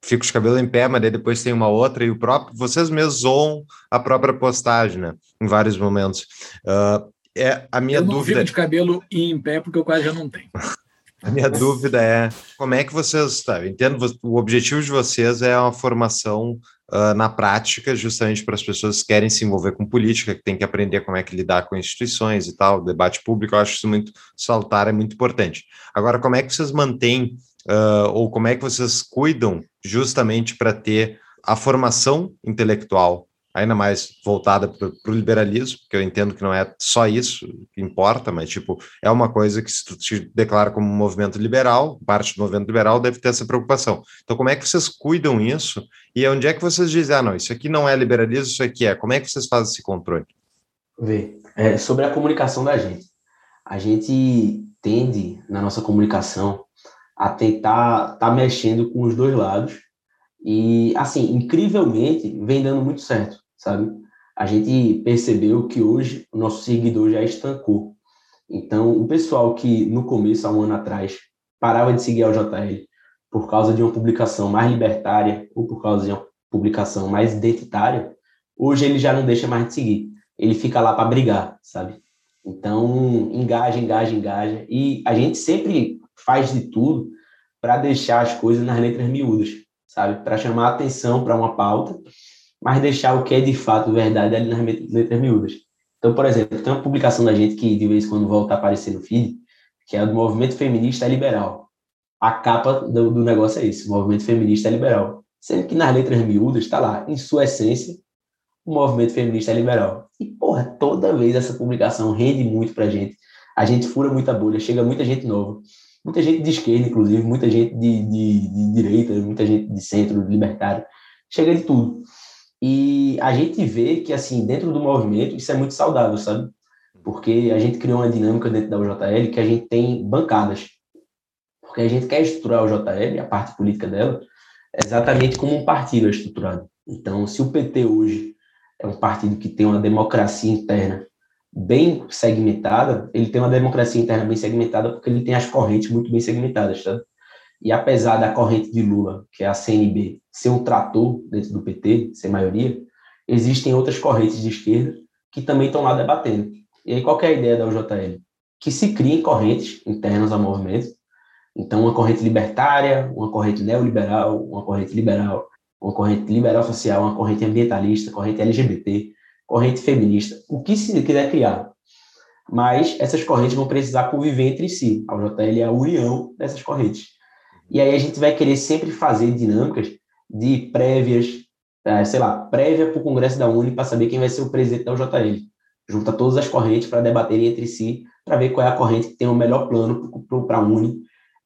fica os cabelos em pé, mas depois tem uma outra, e o próprio, vocês mesmos zoam a própria postagem, né, em vários momentos. Uh, é a minha eu não dúvida. Fico de cabelo em pé porque eu quase já não tenho. A minha dúvida é como é que vocês. Tá, entendo, o objetivo de vocês é uma formação uh, na prática, justamente para as pessoas que querem se envolver com política, que tem que aprender como é que lidar com instituições e tal, debate público, eu acho isso muito saltar, é muito importante. Agora, como é que vocês mantêm, uh, ou como é que vocês cuidam justamente para ter a formação intelectual ainda mais voltada para o liberalismo, que eu entendo que não é só isso que importa, mas tipo, é uma coisa que se tu te declara como um movimento liberal, parte do movimento liberal deve ter essa preocupação. Então, como é que vocês cuidam isso? E onde é que vocês dizem, ah, não, isso aqui não é liberalismo, isso aqui é. Como é que vocês fazem esse controle? Vê, é, sobre a comunicação da gente. A gente tende, na nossa comunicação, a tentar estar tá mexendo com os dois lados, e, assim, incrivelmente, vem dando muito certo sabe? A gente percebeu que hoje o nosso seguidor já estancou. Então, o pessoal que no começo, há um ano atrás, parava de seguir a JL por causa de uma publicação mais libertária ou por causa de uma publicação mais identitária, hoje ele já não deixa mais de seguir. Ele fica lá para brigar, sabe? Então, engaja, engaja, engaja. E a gente sempre faz de tudo para deixar as coisas nas letras miúdas, sabe? Para chamar atenção para uma pauta mas deixar o que é de fato verdade ali nas letras miúdas. Então, por exemplo, tem uma publicação da gente que de vez em quando volta a aparecer no feed, que é do Movimento Feminista Liberal. A capa do, do negócio é esse, Movimento Feminista Liberal. Sendo que nas letras miúdas está lá, em sua essência, o movimento feminista liberal. E, porra, toda vez essa publicação rende muito pra gente. A gente fura muita bolha, chega muita gente nova. Muita gente de esquerda, inclusive, muita gente de, de, de direita, muita gente de centro, libertário. Chega de tudo. E a gente vê que, assim, dentro do movimento, isso é muito saudável, sabe? Porque a gente criou uma dinâmica dentro da UJL que a gente tem bancadas. Porque a gente quer estruturar a UJL, a parte política dela, exatamente como um partido é estruturado. Então, se o PT hoje é um partido que tem uma democracia interna bem segmentada, ele tem uma democracia interna bem segmentada porque ele tem as correntes muito bem segmentadas, tá? E apesar da corrente de Lula, que é a CNB, ser um trator dentro do PT, ser maioria, existem outras correntes de esquerda que também estão lá debatendo. E aí qual é a ideia da UJL? Que se criem correntes internas ao movimento. Então, uma corrente libertária, uma corrente neoliberal, uma corrente liberal, uma corrente liberal social, uma corrente ambientalista, corrente LGBT, corrente feminista, o que se quiser criar. Mas essas correntes vão precisar conviver entre si. A UJL é a união dessas correntes. E aí a gente vai querer sempre fazer dinâmicas de prévias, é, sei lá, prévia para o Congresso da Uni para saber quem vai ser o presidente da UJL. Junta todas as correntes para debaterem entre si, para ver qual é a corrente que tem o melhor plano para a Uni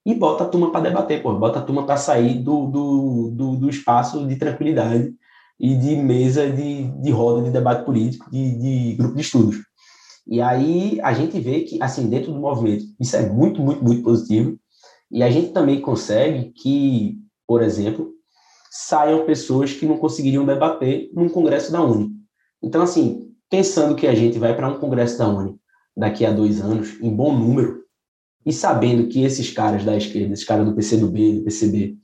e bota a turma para debater, pô, bota a turma para sair do, do, do, do, espaço de tranquilidade e de mesa de, de roda de debate político, de, de grupo de estudos. E aí a gente vê que, assim, dentro do movimento, isso é muito, muito, muito positivo. E a gente também consegue que, por exemplo, saiam pessoas que não conseguiriam debater num congresso da Uni. Então, assim, pensando que a gente vai para um congresso da Uni daqui a dois anos, em bom número, e sabendo que esses caras da esquerda, esses caras do PCdoB, do PCB,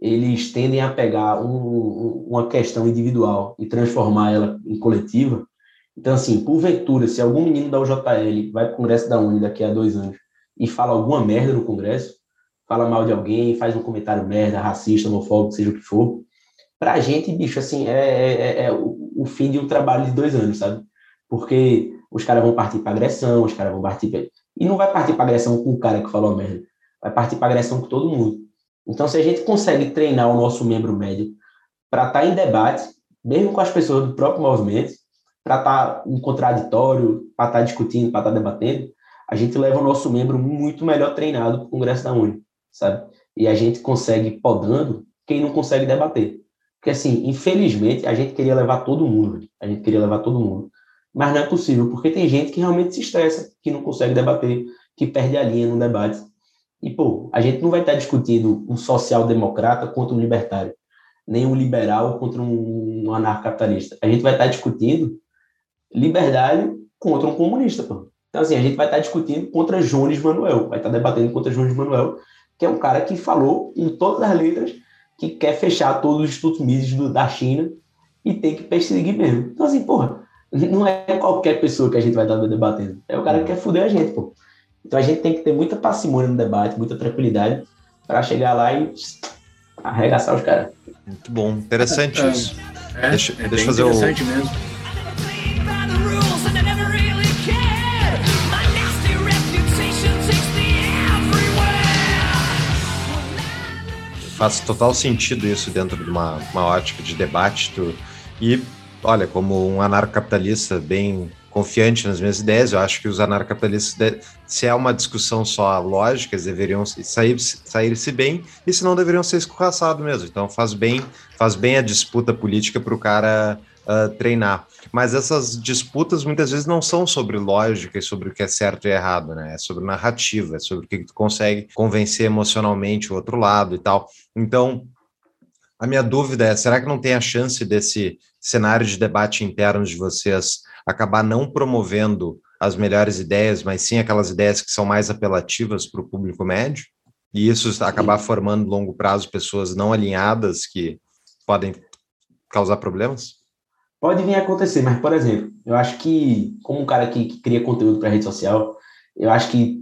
eles tendem a pegar um, uma questão individual e transformar ela em coletiva. Então, assim, porventura, se algum menino da UJL vai para o Congresso da Uni daqui a dois anos e fala alguma merda no Congresso, fala mal de alguém, faz um comentário merda, racista, homofóbico, seja o que for, para a gente, bicho, assim, é, é, é, é o, fim de um trabalho de dois anos, sabe? Porque os caras vão partir para agressão, os caras vão partir e não vai partir para agressão com o cara que falou merda. Vai partir para agressão com todo mundo. Então, se a gente consegue treinar o nosso membro médio para estar tá em debate, mesmo com as pessoas do próprio movimento, para estar tá em contraditório, para estar tá discutindo, para estar debatendo, a gente leva o nosso membro muito melhor treinado para o Congresso da Uni, sabe? E a gente consegue podando quem não consegue debater. Porque, assim, infelizmente, a gente queria levar todo mundo, a gente queria levar todo mundo mas não é possível, porque tem gente que realmente se estressa, que não consegue debater, que perde a linha no debate. E, pô, a gente não vai estar discutindo um social-democrata contra um libertário, nem um liberal contra um anarcocapitalista. A gente vai estar discutindo liberdade contra um comunista, pô. Então, assim, a gente vai estar discutindo contra Jones Manuel, vai estar debatendo contra Jones Manuel, que é um cara que falou em todas as letras que quer fechar todos os institutos Mises da China e tem que perseguir mesmo. Então, assim, porra, não é qualquer pessoa que a gente vai estar debatendo. É o cara que quer fuder a gente, pô. Então a gente tem que ter muita parcimônia no debate, muita tranquilidade, para chegar lá e arregaçar os caras. Muito bom, interessante é, isso. É, deixa, é deixa fazer interessante o... mesmo. Faz total sentido isso dentro de uma, uma ótica de debate. Tu, e olha, como um anarcocapitalista bem confiante nas minhas ideias, eu acho que os anarcocapitalistas, se é uma discussão só lógica, eles deveriam sair-se sair bem, e se não, deveriam ser escorraçados mesmo. Então faz bem, faz bem a disputa política para o cara uh, treinar. Mas essas disputas muitas vezes não são sobre lógica e sobre o que é certo e errado, né? É sobre narrativa, é sobre o que tu consegue convencer emocionalmente o outro lado e tal. Então, a minha dúvida é: será que não tem a chance desse cenário de debate interno de vocês acabar não promovendo as melhores ideias, mas sim aquelas ideias que são mais apelativas para o público médio? E isso acabar formando, longo prazo, pessoas não alinhadas que podem causar problemas? Pode vir a acontecer, mas, por exemplo, eu acho que, como um cara que, que cria conteúdo para rede social, eu acho que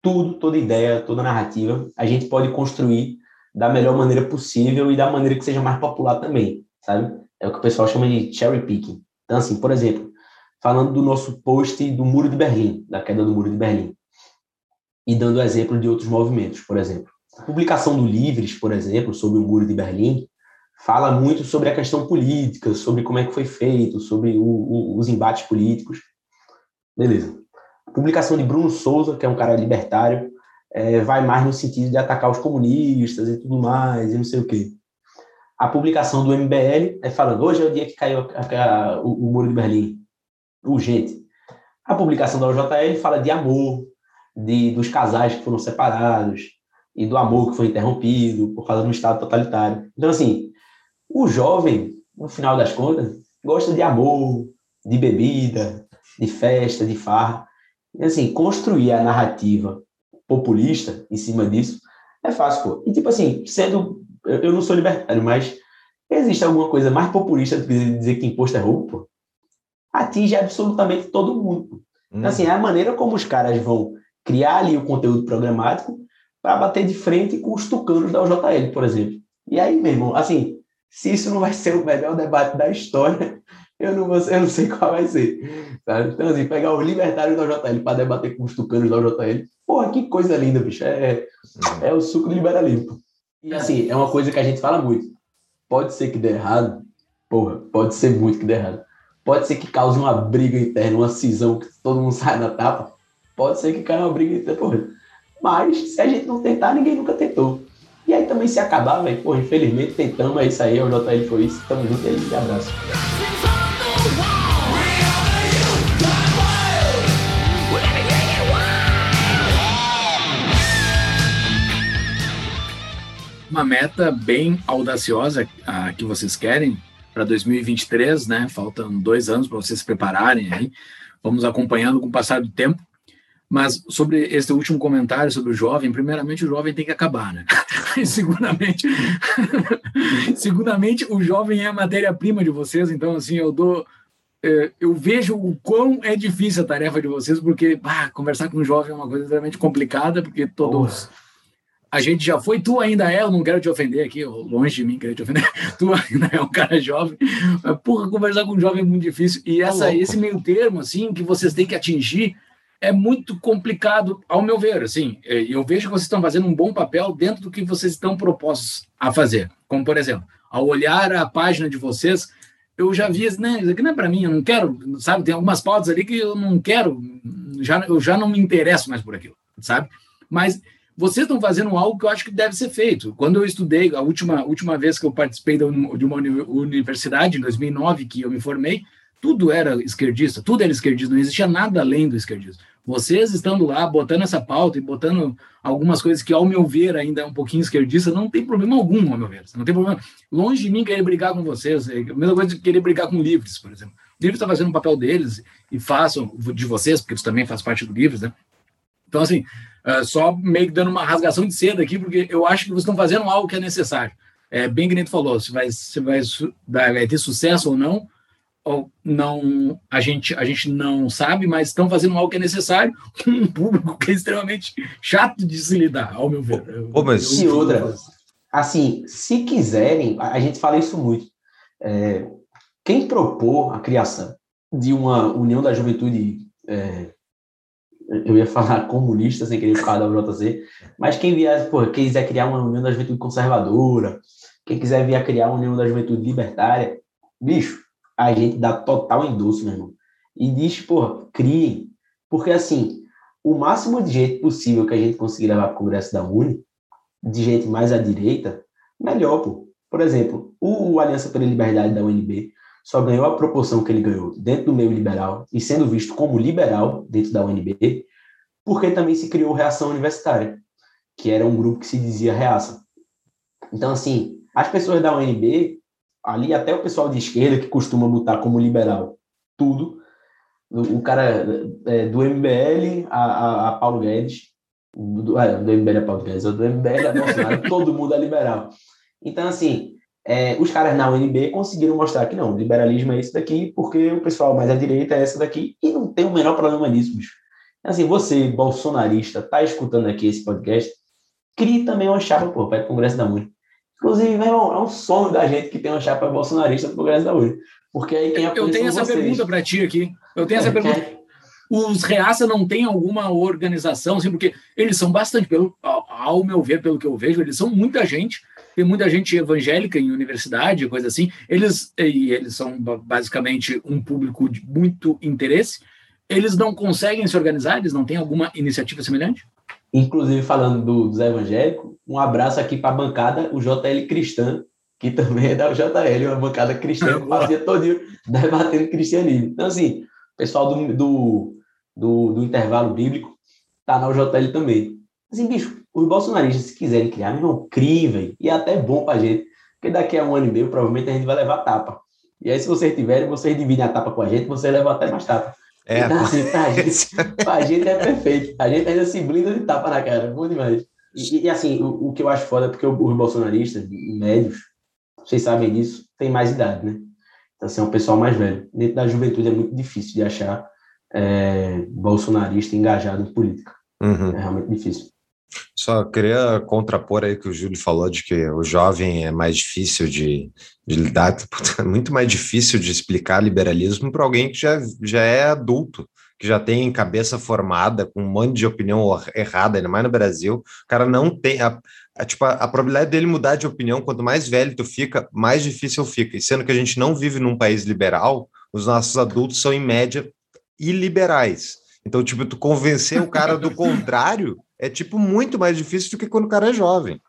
tudo, toda ideia, toda narrativa, a gente pode construir da melhor maneira possível e da maneira que seja mais popular também, sabe? É o que o pessoal chama de cherry picking. Então, assim, por exemplo, falando do nosso post do Muro de Berlim, da queda do Muro de Berlim. e dando exemplo de outros movimentos, por exemplo. A publicação do Livres, por exemplo, sobre o Muro de Berlim, fala muito sobre a questão política, sobre como é que foi feito, sobre o, o, os embates políticos. Beleza. A publicação de Bruno Souza, que é um cara libertário, é, vai mais no sentido de atacar os comunistas e tudo mais, e não sei o quê. A publicação do MBL é falando, hoje é o dia que caiu a, a, o, o Muro de Berlim. Urgente. A publicação da OJL fala de amor, de, dos casais que foram separados, e do amor que foi interrompido por causa um Estado totalitário. Então, assim, o jovem, no final das contas, gosta de amor, de bebida, de festa, de farra. E, assim, construir a narrativa populista em cima disso é fácil, pô. E, tipo assim, sendo... Eu não sou libertário, mas existe alguma coisa mais populista do que dizer que imposto é roubo, pô? Atinge absolutamente todo mundo. Então, assim, é a maneira como os caras vão criar ali o conteúdo programático para bater de frente com os tucanos da UJL, por exemplo. E aí, meu irmão, assim, se isso não vai ser o melhor debate da história, eu não, vou, eu não sei qual vai ser. Sabe? Então, assim, pegar os libertários da UJL para debater com os tucanos da UJL, porra, que coisa linda, bicho. É, é o suco do liberalismo. E, assim, é uma coisa que a gente fala muito. Pode ser que dê errado, porra, pode ser muito que dê errado. Pode ser que cause uma briga interna, uma cisão, que todo mundo sai na tapa. Pode ser que caia uma briga interna, porra. Mas, se a gente não tentar, ninguém nunca tentou. E aí também se acabar, velho, pô, infelizmente tentamos, é isso aí, o JL foi isso, tamo junto aí, um abraço. Uma meta bem audaciosa a, que vocês querem para 2023, né? Faltam dois anos para vocês se prepararem aí. Vamos acompanhando com o passar do tempo. Mas sobre esse último comentário sobre o jovem, primeiramente o jovem tem que acabar, né? Segundamente, segundamente o jovem é a matéria-prima de vocês, então assim, eu dou é, eu vejo o quão é difícil a tarefa de vocês, porque ah, conversar com um jovem é uma coisa extremamente complicada, porque todos a gente já foi, tu ainda é, eu não quero te ofender aqui, longe de mim querer te ofender, tu ainda é um cara jovem, mas, porra, conversar com um jovem é muito difícil, e tá essa, esse meio termo, assim, que vocês têm que atingir, é muito complicado, ao meu ver. Assim, é, eu vejo que vocês estão fazendo um bom papel dentro do que vocês estão propostos a fazer. Como, por exemplo, ao olhar a página de vocês, eu já vi, né, isso aqui não é para mim, eu não quero, sabe? Tem algumas pautas ali que eu não quero, já, eu já não me interesso mais por aquilo, sabe? Mas vocês estão fazendo algo que eu acho que deve ser feito. Quando eu estudei, a última, última vez que eu participei de uma universidade, em 2009, que eu me formei, tudo era esquerdista, tudo era esquerdista, não existia nada além do esquerdismo. Vocês estando lá, botando essa pauta e botando algumas coisas que, ao meu ver, ainda é um pouquinho esquerdista, não tem problema algum, ao meu ver. Não tem problema. Longe de mim querer brigar com vocês. É a mesma coisa de querer brigar com livros, por exemplo. O livro está fazendo o papel deles e façam de vocês, porque isso também faz parte do livro, né? Então, assim, uh, só meio que dando uma rasgação de seda aqui, porque eu acho que vocês estão fazendo algo que é necessário. É bem que nem falou, se vai, se vai, vai ter sucesso ou não, não a gente a gente não sabe, mas estão fazendo algo que é necessário com um público que é extremamente chato de se lidar, ao meu ver. Pô, mas... E outra, assim, se quiserem, a gente fala isso muito. É, quem propor a criação de uma união da juventude, é, eu ia falar comunista sem querer falar da UJC, mas quem vier, porra, quem quiser criar uma união da juventude conservadora, quem quiser vir a criar uma união da juventude libertária, bicho, a gente dá total endosso, meu irmão. E diz, porra, criem. Porque, assim, o máximo de gente possível que a gente conseguir levar para o Congresso da Uni, de gente mais à direita, melhor, pô. Por exemplo, o Aliança pela Liberdade da UNB só ganhou a proporção que ele ganhou dentro do meio liberal e sendo visto como liberal dentro da UNB, porque também se criou Reação Universitária, que era um grupo que se dizia reaça. Então, assim, as pessoas da UNB ali até o pessoal de esquerda que costuma lutar como liberal, tudo, o, cara é, do MBL a, a, a, Paulo Guedes, do, é, do MBL a Paulo Guedes, do MBL a Bolsonaro, todo mundo é liberal. Então, assim, é, os caras na UNB conseguiram mostrar que não, o liberalismo é esse daqui, porque o pessoal mais à direita é esse daqui, e não tem o menor problema nisso, bicho. Assim, você, bolsonarista, tá escutando aqui esse podcast, crie também uma chapa, pô, para o Congresso da UNB. Inclusive, meu irmão, é um sonho da gente que tem uma chapa bolsonarista pro Congresso da UNE. Porque aí quem Eu tenho essa vocês. pergunta para ti aqui. Eu tenho essa é, pergunta. os reaça não têm alguma organização, assim, porque eles são bastante, pelo, ao, ao meu ver, pelo que eu vejo, eles são muita gente, tem muita gente evangélica em universidade, coisa assim. Eles, e eles são basicamente um público de muito interesse. Eles não conseguem se organizar? Eles não têm alguma iniciativa semelhante? Inclusive, falando do, dos evangélicos, um abraço aqui para a bancada, o JL Cristã, que também é da JL, uma bancada cristã que fazia todo debatendo cristianismo. Então, assim, o pessoal do, do, do, do intervalo bíblico tá na UJL também. Assim, bicho, os bolsonaristas, se quiserem criar, meu irmão, crie, velho. E é até bom pra gente, porque daqui a um ano e meio, provavelmente a gente vai levar tapa. E aí, se vocês tiverem, vocês dividem a tapa com a gente, vocês levam até mais tapa. É, então, assim, pra gente, pra gente é perfeito. A gente ainda se blinda de tapa na cara. Bom demais. E, e assim, o, o, que eu acho foda é porque os bolsonaristas, médios, vocês sabem disso, tem mais idade, né? Então, assim, é um pessoal mais velho. Dentro da juventude é muito difícil de achar é, bolsonarista engajado em política. Uhum. É realmente difícil. Só queria contrapor aí que o Júlio falou de que o jovem é mais difícil de, de lidar, é muito mais difícil de explicar liberalismo para alguém que já, já é adulto, que já tem cabeça formada, com um monte de opinião errada, ainda mais no Brasil. O cara não tem. A, a, tipo, a, a probabilidade dele mudar de opinião, quanto mais velho tu fica, mais difícil fica. E sendo que a gente não vive num país liberal, os nossos adultos são, em média, iliberais. Então, tipo, tu convencer o cara do contrário é tipo muito mais difícil do que quando o cara é jovem.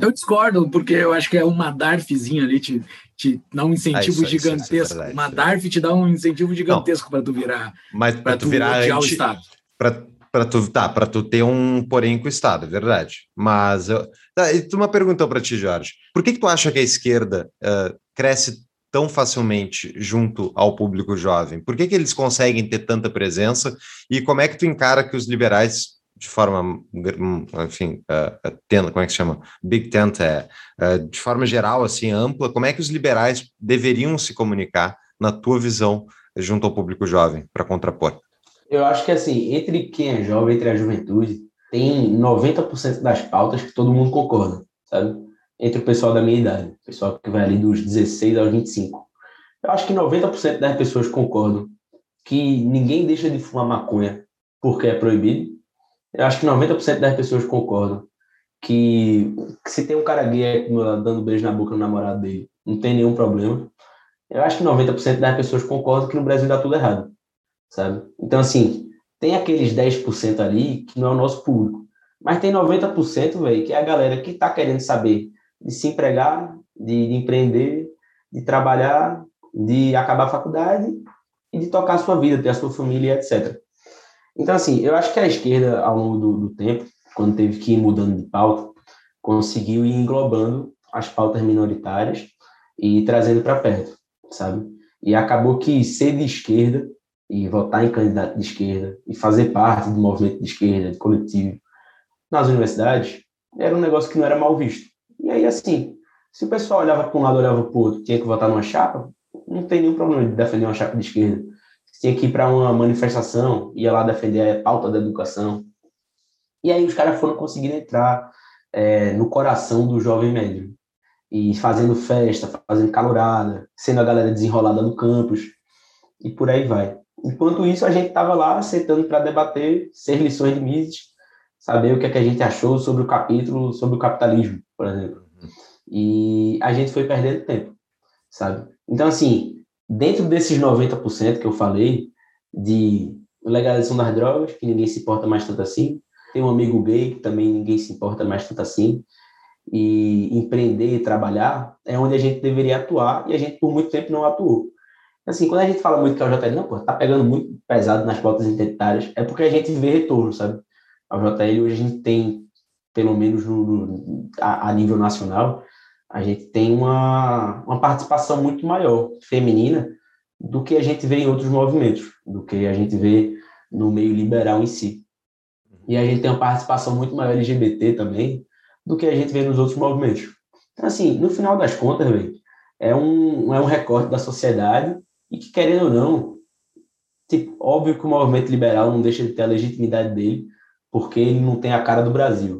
Eu discordo, porque eu acho que é uma DARFzinha ali, te, te dá um incentivo Ah, isso- isso- isso é gigantesco. verdade. uma DARF te dá um incentivo gigantesco para tu virar, Mas para tu, tu virar odiar o anti, Estado. para tu tá, para tu ter um porém com o Estado, é verdade. Mas eu, tá, e tu uma pergunta para ti, Jorge. Por que que tu acha que a esquerda eh, cresce tão facilmente junto ao público jovem? Por que que eles conseguem ter tanta presença? E como é que tu encara que os liberais de forma, hum, enfim, eh, tenda, como é que se chama? Big Tent, é, eh, de forma geral, assim, ampla, como é que os liberais deveriam se comunicar, na tua visão, junto ao público jovem, para contrapor? Eu acho que, assim, entre quem é jovem, entre a juventude, tem 90% das pautas que todo mundo concorda, sabe? Entre o pessoal da minha idade, o pessoal que vai ali dos 16 aos 25. Eu acho que 90% das pessoas concordam que ninguém deixa de fumar maconha porque é proibido. Eu acho que 90% das pessoas concordam que, que se tem um cara gay dando beijo na boca no namorado dele, não tem nenhum problema. Eu acho que 90% das pessoas concordam que no Brasil dá tudo errado, sabe? Então, assim, tem aqueles 10% ali que não é o nosso público, mas tem 90%, velho, que é a galera que tá querendo saber de se empregar, de, de empreender, de trabalhar, de acabar a faculdade e de tocar a sua vida, ter a sua família, etc. Então, assim, eu acho que a esquerda, ao longo do, do tempo, quando teve que ir mudando de pauta, conseguiu ir englobando as pautas minoritárias e trazendo para perto, sabe? E acabou que ser de esquerda e votar em candidato de esquerda e fazer parte do movimento de esquerda, de coletivo, nas universidades, era um negócio que não era mal visto. E aí, assim, se o pessoal olhava para um lado, olhava para o outro, tinha que votar numa chapa, não tem nenhum problema de defender uma chapa de esquerda. Tinha que ir para uma manifestação, ia lá defender a pauta da educação. E aí os caras foram conseguindo entrar é, no coração do jovem médio. E fazendo festa, fazendo calorada, sendo a galera desenrolada no campus, e por aí vai. Enquanto isso, a gente estava lá sentando para debater, ser lições de Mises, saber o que, é que a gente achou sobre o capítulo sobre o capitalismo, por exemplo. E a gente foi perdendo tempo, sabe? Então, assim, dentro desses 90% que eu falei, de legalização das drogas, que ninguém se importa mais tanto assim, tem um amigo gay que também ninguém se importa mais tanto assim, e empreender e trabalhar é onde a gente deveria atuar, e a gente por muito tempo não atuou. Assim, quando a gente fala muito que a JL, não, pô, tá pegando muito pesado nas pautas identitárias, é porque a gente vê retorno, sabe? A JL hoje a gente tem, pelo menos no, no, a, a, nível nacional, a gente tem uma, uma participação muito maior feminina do que a gente vê em outros movimentos, do que a gente vê no meio liberal em si. E a gente tem uma participação muito maior LGBT também do que a gente vê nos outros movimentos. Então, assim, no final das contas, é um, é um recorte da sociedade e que, querendo ou não, tipo, óbvio que o movimento liberal não deixa de ter a legitimidade dele, porque ele não tem a cara do Brasil.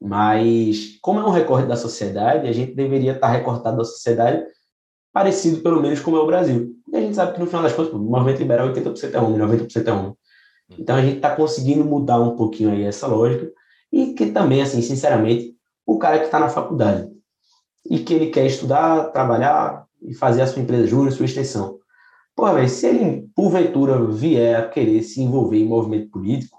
Mas, como é um recorte da sociedade, a gente deveria estar recortado da sociedade parecido, pelo menos, como é o Brasil. E a gente sabe que, no final das contas, o movimento liberal 80% é homem, 90% é homem. Então a gente está conseguindo mudar um pouquinho aí essa lógica e que também, assim, sinceramente, o cara que está na faculdade e que ele quer estudar, trabalhar e fazer a sua empresa júnior, sua extensão. Pô, velho, se ele, porventura, vier a querer se envolver em movimento político,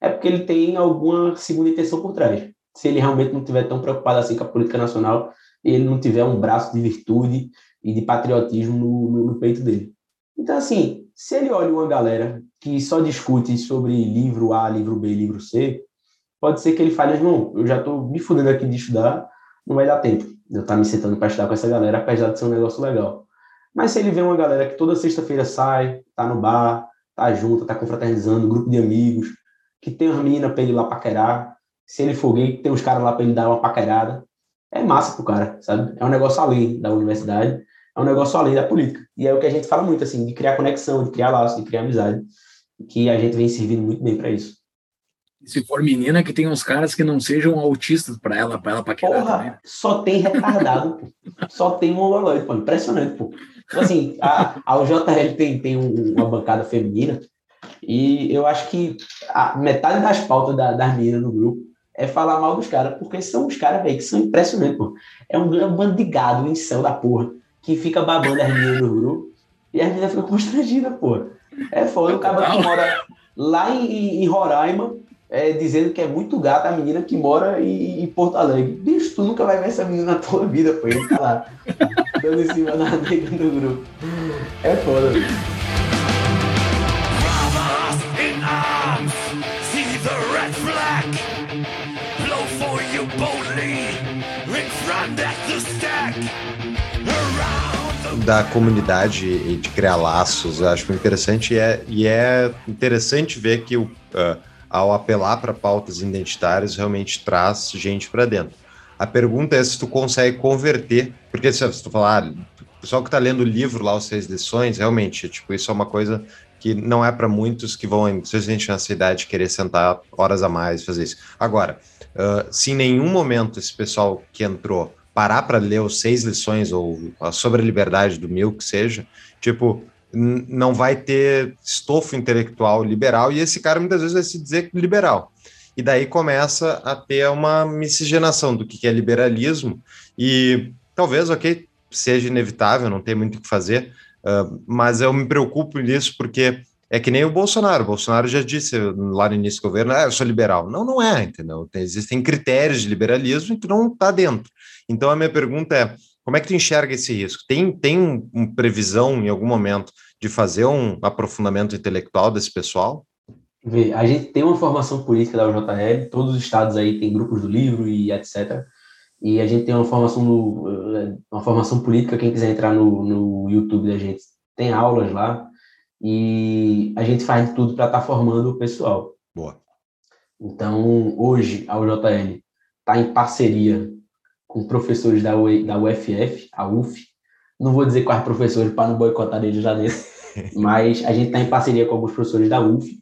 é porque ele tem alguma segunda intenção por trás. Se ele realmente não estiver tão preocupado assim com a política nacional, ele não tiver um braço de virtude e de patriotismo no, no, no peito dele. Então, assim, se ele olha uma galera que só discute sobre livro A, livro B, livro C, pode ser que ele fale, irmão, eu já estou me fudendo aqui de estudar, não vai dar tempo eu estar me sentando para estudar com essa galera, apesar de ser um negócio legal. Mas se ele vê uma galera que toda sexta-feira sai, tá no bar, tá junto, tá confraternizando, grupo de amigos, que tem uma menina para ele lá paquerar, se ele for gay, tem uns caras lá para ele dar uma paquerada, é massa pro cara, sabe? É um negócio além da universidade, é um negócio além da política. E é o que a gente fala muito, assim, de criar conexão, de criar laço, de criar amizade, que a gente vem servindo muito bem para isso se for menina, que tem uns caras que não sejam autistas para ela, para ela paquerar Porra, também. Só tem retardado, pô. Só tem mongoloide, pô. Impressionante, pô. Tipo assim, a, a UJL tem, tem uma bancada feminina e eu acho que a metade das pautas da, das meninas no grupo é falar mal dos caras, porque são os caras, velho, que são impressionantes, pô. É um, é um bando de gado em céu da porra que fica babando as meninas no grupo e as meninas ficam constrangidas, pô. É foda, o cara que mora lá em, em Roraima é, dizendo que é muito gata a menina que mora em, em, Porto Alegre. Bicho, tu nunca vai ver essa menina na tua vida, pô. Ele tá lá, dando em cima da nega do grupo. É foda, bicho. Da comunidade e de criar laços, eu acho interessante e é, e é interessante ver que o, uh, ao apelar para pautas identitárias, realmente traz gente para dentro. A pergunta é se tu consegue converter, porque se, tu falar, ah, o pessoal que está lendo o livro lá, os seis lições, realmente, tipo, isso é uma coisa que não é para muitos que vão, especialmente nessa idade, querer sentar horas a mais e fazer isso. Agora, uh, se em nenhum momento esse pessoal que entrou parar para ler os seis lições ou sobre a liberdade do mil que seja, tipo, não vai ter estofo intelectual liberal, e esse cara muitas vezes vai se dizer liberal. E daí começa a ter uma miscigenação do que é liberalismo, e talvez, ok, seja inevitável, não tem muito o que fazer, uh, mas eu me preocupo nisso porque é que nem o Bolsonaro. O Bolsonaro já disse lá no início do governo: ah, eu sou liberal. Não, não é, entendeu? Tem, existem critérios de liberalismo e tu não está dentro. Então a minha pergunta é: como é que tu enxerga esse risco? Tem, tem uma um previsão em algum momento de fazer um aprofundamento intelectual desse pessoal? Vê, a gente tem uma formação política da UJL, todos os estados aí têm grupos do livro e etc. E a gente tem uma formação, no, eh, uma formação política, quem quiser entrar no, no YouTube da gente, tem aulas lá, e a gente faz tudo para estar tá formando o pessoal. Boa. Então, hoje, a UJL está em parceria com professores da, U, da UFF, a UF. Não vou dizer quais professores para não boicotar eles já dentro, mas a gente está em parceria com alguns professores da UF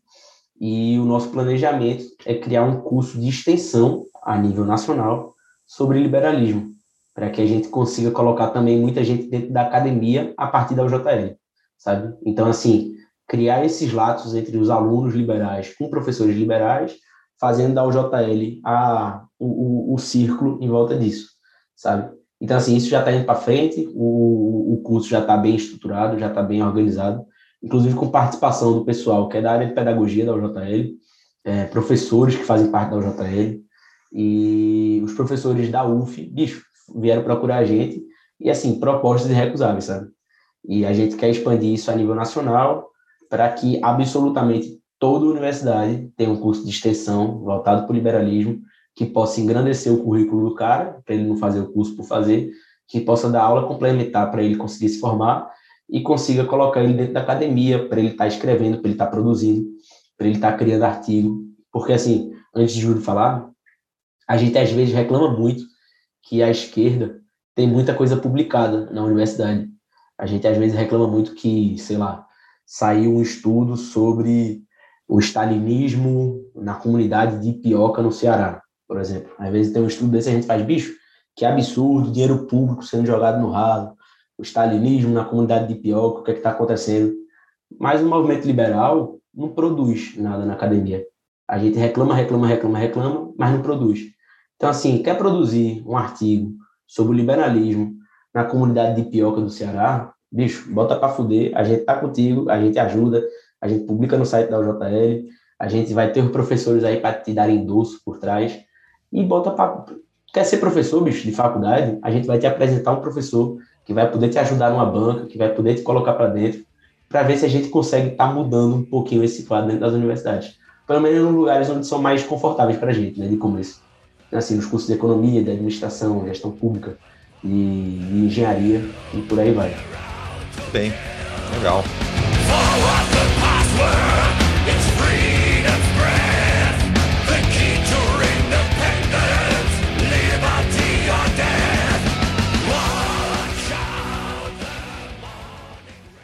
e o nosso planejamento é criar um curso de extensão a nível nacional sobre liberalismo, para que a gente consiga colocar também muita gente dentro da academia a partir da UJL, sabe? Então, assim, criar esses laços entre os alunos liberais com professores liberais, fazendo da UJL a, o, o, o círculo em volta disso sabe? Então, assim, isso já está indo para frente, o, o curso já está bem estruturado, já está bem organizado, inclusive com participação do pessoal que é da área de pedagogia da UJL, é, professores que fazem parte da UJL, e os professores da UF, bicho, vieram procurar a gente, e assim, propostas irrecusáveis, sabe? E a gente quer expandir isso a nível nacional, para que absolutamente toda universidade tenha um curso de extensão voltado para o liberalismo, que possa engrandecer o currículo do cara, para ele não fazer o curso por fazer, que possa dar aula complementar para ele conseguir se formar e consiga colocar ele dentro da academia, para ele estar tá escrevendo, para ele estar tá produzindo, para ele estar tá criando artigo. Porque, assim, antes de Júlio falar, a gente às vezes reclama muito que a esquerda tem muita coisa publicada na universidade. A gente às vezes reclama muito que, sei lá, saiu um estudo sobre o stalinismo na comunidade de Pioca, no Ceará por exemplo. Às vezes tem um estudo desse a gente faz, bicho, que absurdo, dinheiro público sendo jogado no ralo, o stalinismo na comunidade de Pioca, o que é que está acontecendo. Mas o movimento liberal, não produz nada na academia. A gente reclama, reclama, reclama, reclama, mas não produz. Então, assim, quer produzir um artigo sobre o liberalismo na comunidade de Pioca do Ceará, bicho, bota para fuder, a gente tá contigo, a gente ajuda, a gente publica no site da UJL, a gente vai ter os professores aí para te darem doce por trás e bota para quer ser professor, bicho, de faculdade, a gente vai te apresentar um professor que vai poder te ajudar numa banca, que vai poder te colocar para dentro, para ver se a gente consegue estar tá mudando um pouquinho esse quadro dentro das universidades. Pelo menos nos lugares onde são mais confortáveis para a gente, né, de começo. Assim, nos cursos de economia, de administração, gestão pública, de, de engenharia e por aí vai. Bem, legal.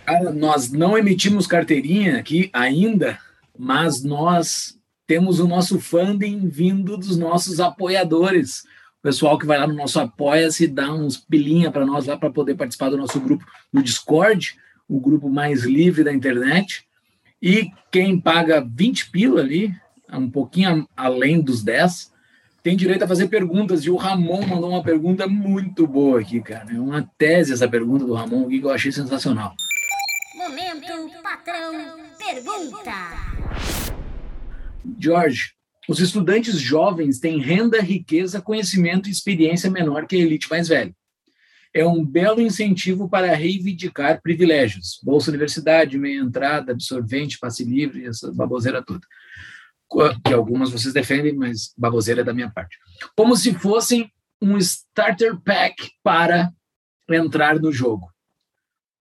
Cara, nós não emitimos carteirinha aqui ainda, mas nós temos o nosso funding vindo dos nossos apoiadores. O pessoal que vai lá no nosso Apoia-se dá uns pilinha para nós lá para poder participar do nosso grupo no Discord, o grupo mais livre da internet. E quem paga 20 pila ali, um pouquinho além dos 10, tem direito a fazer perguntas. E o Ramon mandou uma pergunta muito boa aqui, cara. É uma tese essa pergunta do Ramon que eu achei sensacional. Momento Patrão Pergunta. Jorge, os estudantes jovens têm renda, riqueza, conhecimento e experiência menor que a elite mais velha. É um belo incentivo para reivindicar privilégios. Bolsa Universidade, meia entrada, absorvente, passe livre, essa baboseira toda. Que algumas vocês defendem, mas baboseira é da minha parte. Como se fossem um starter pack para entrar no jogo.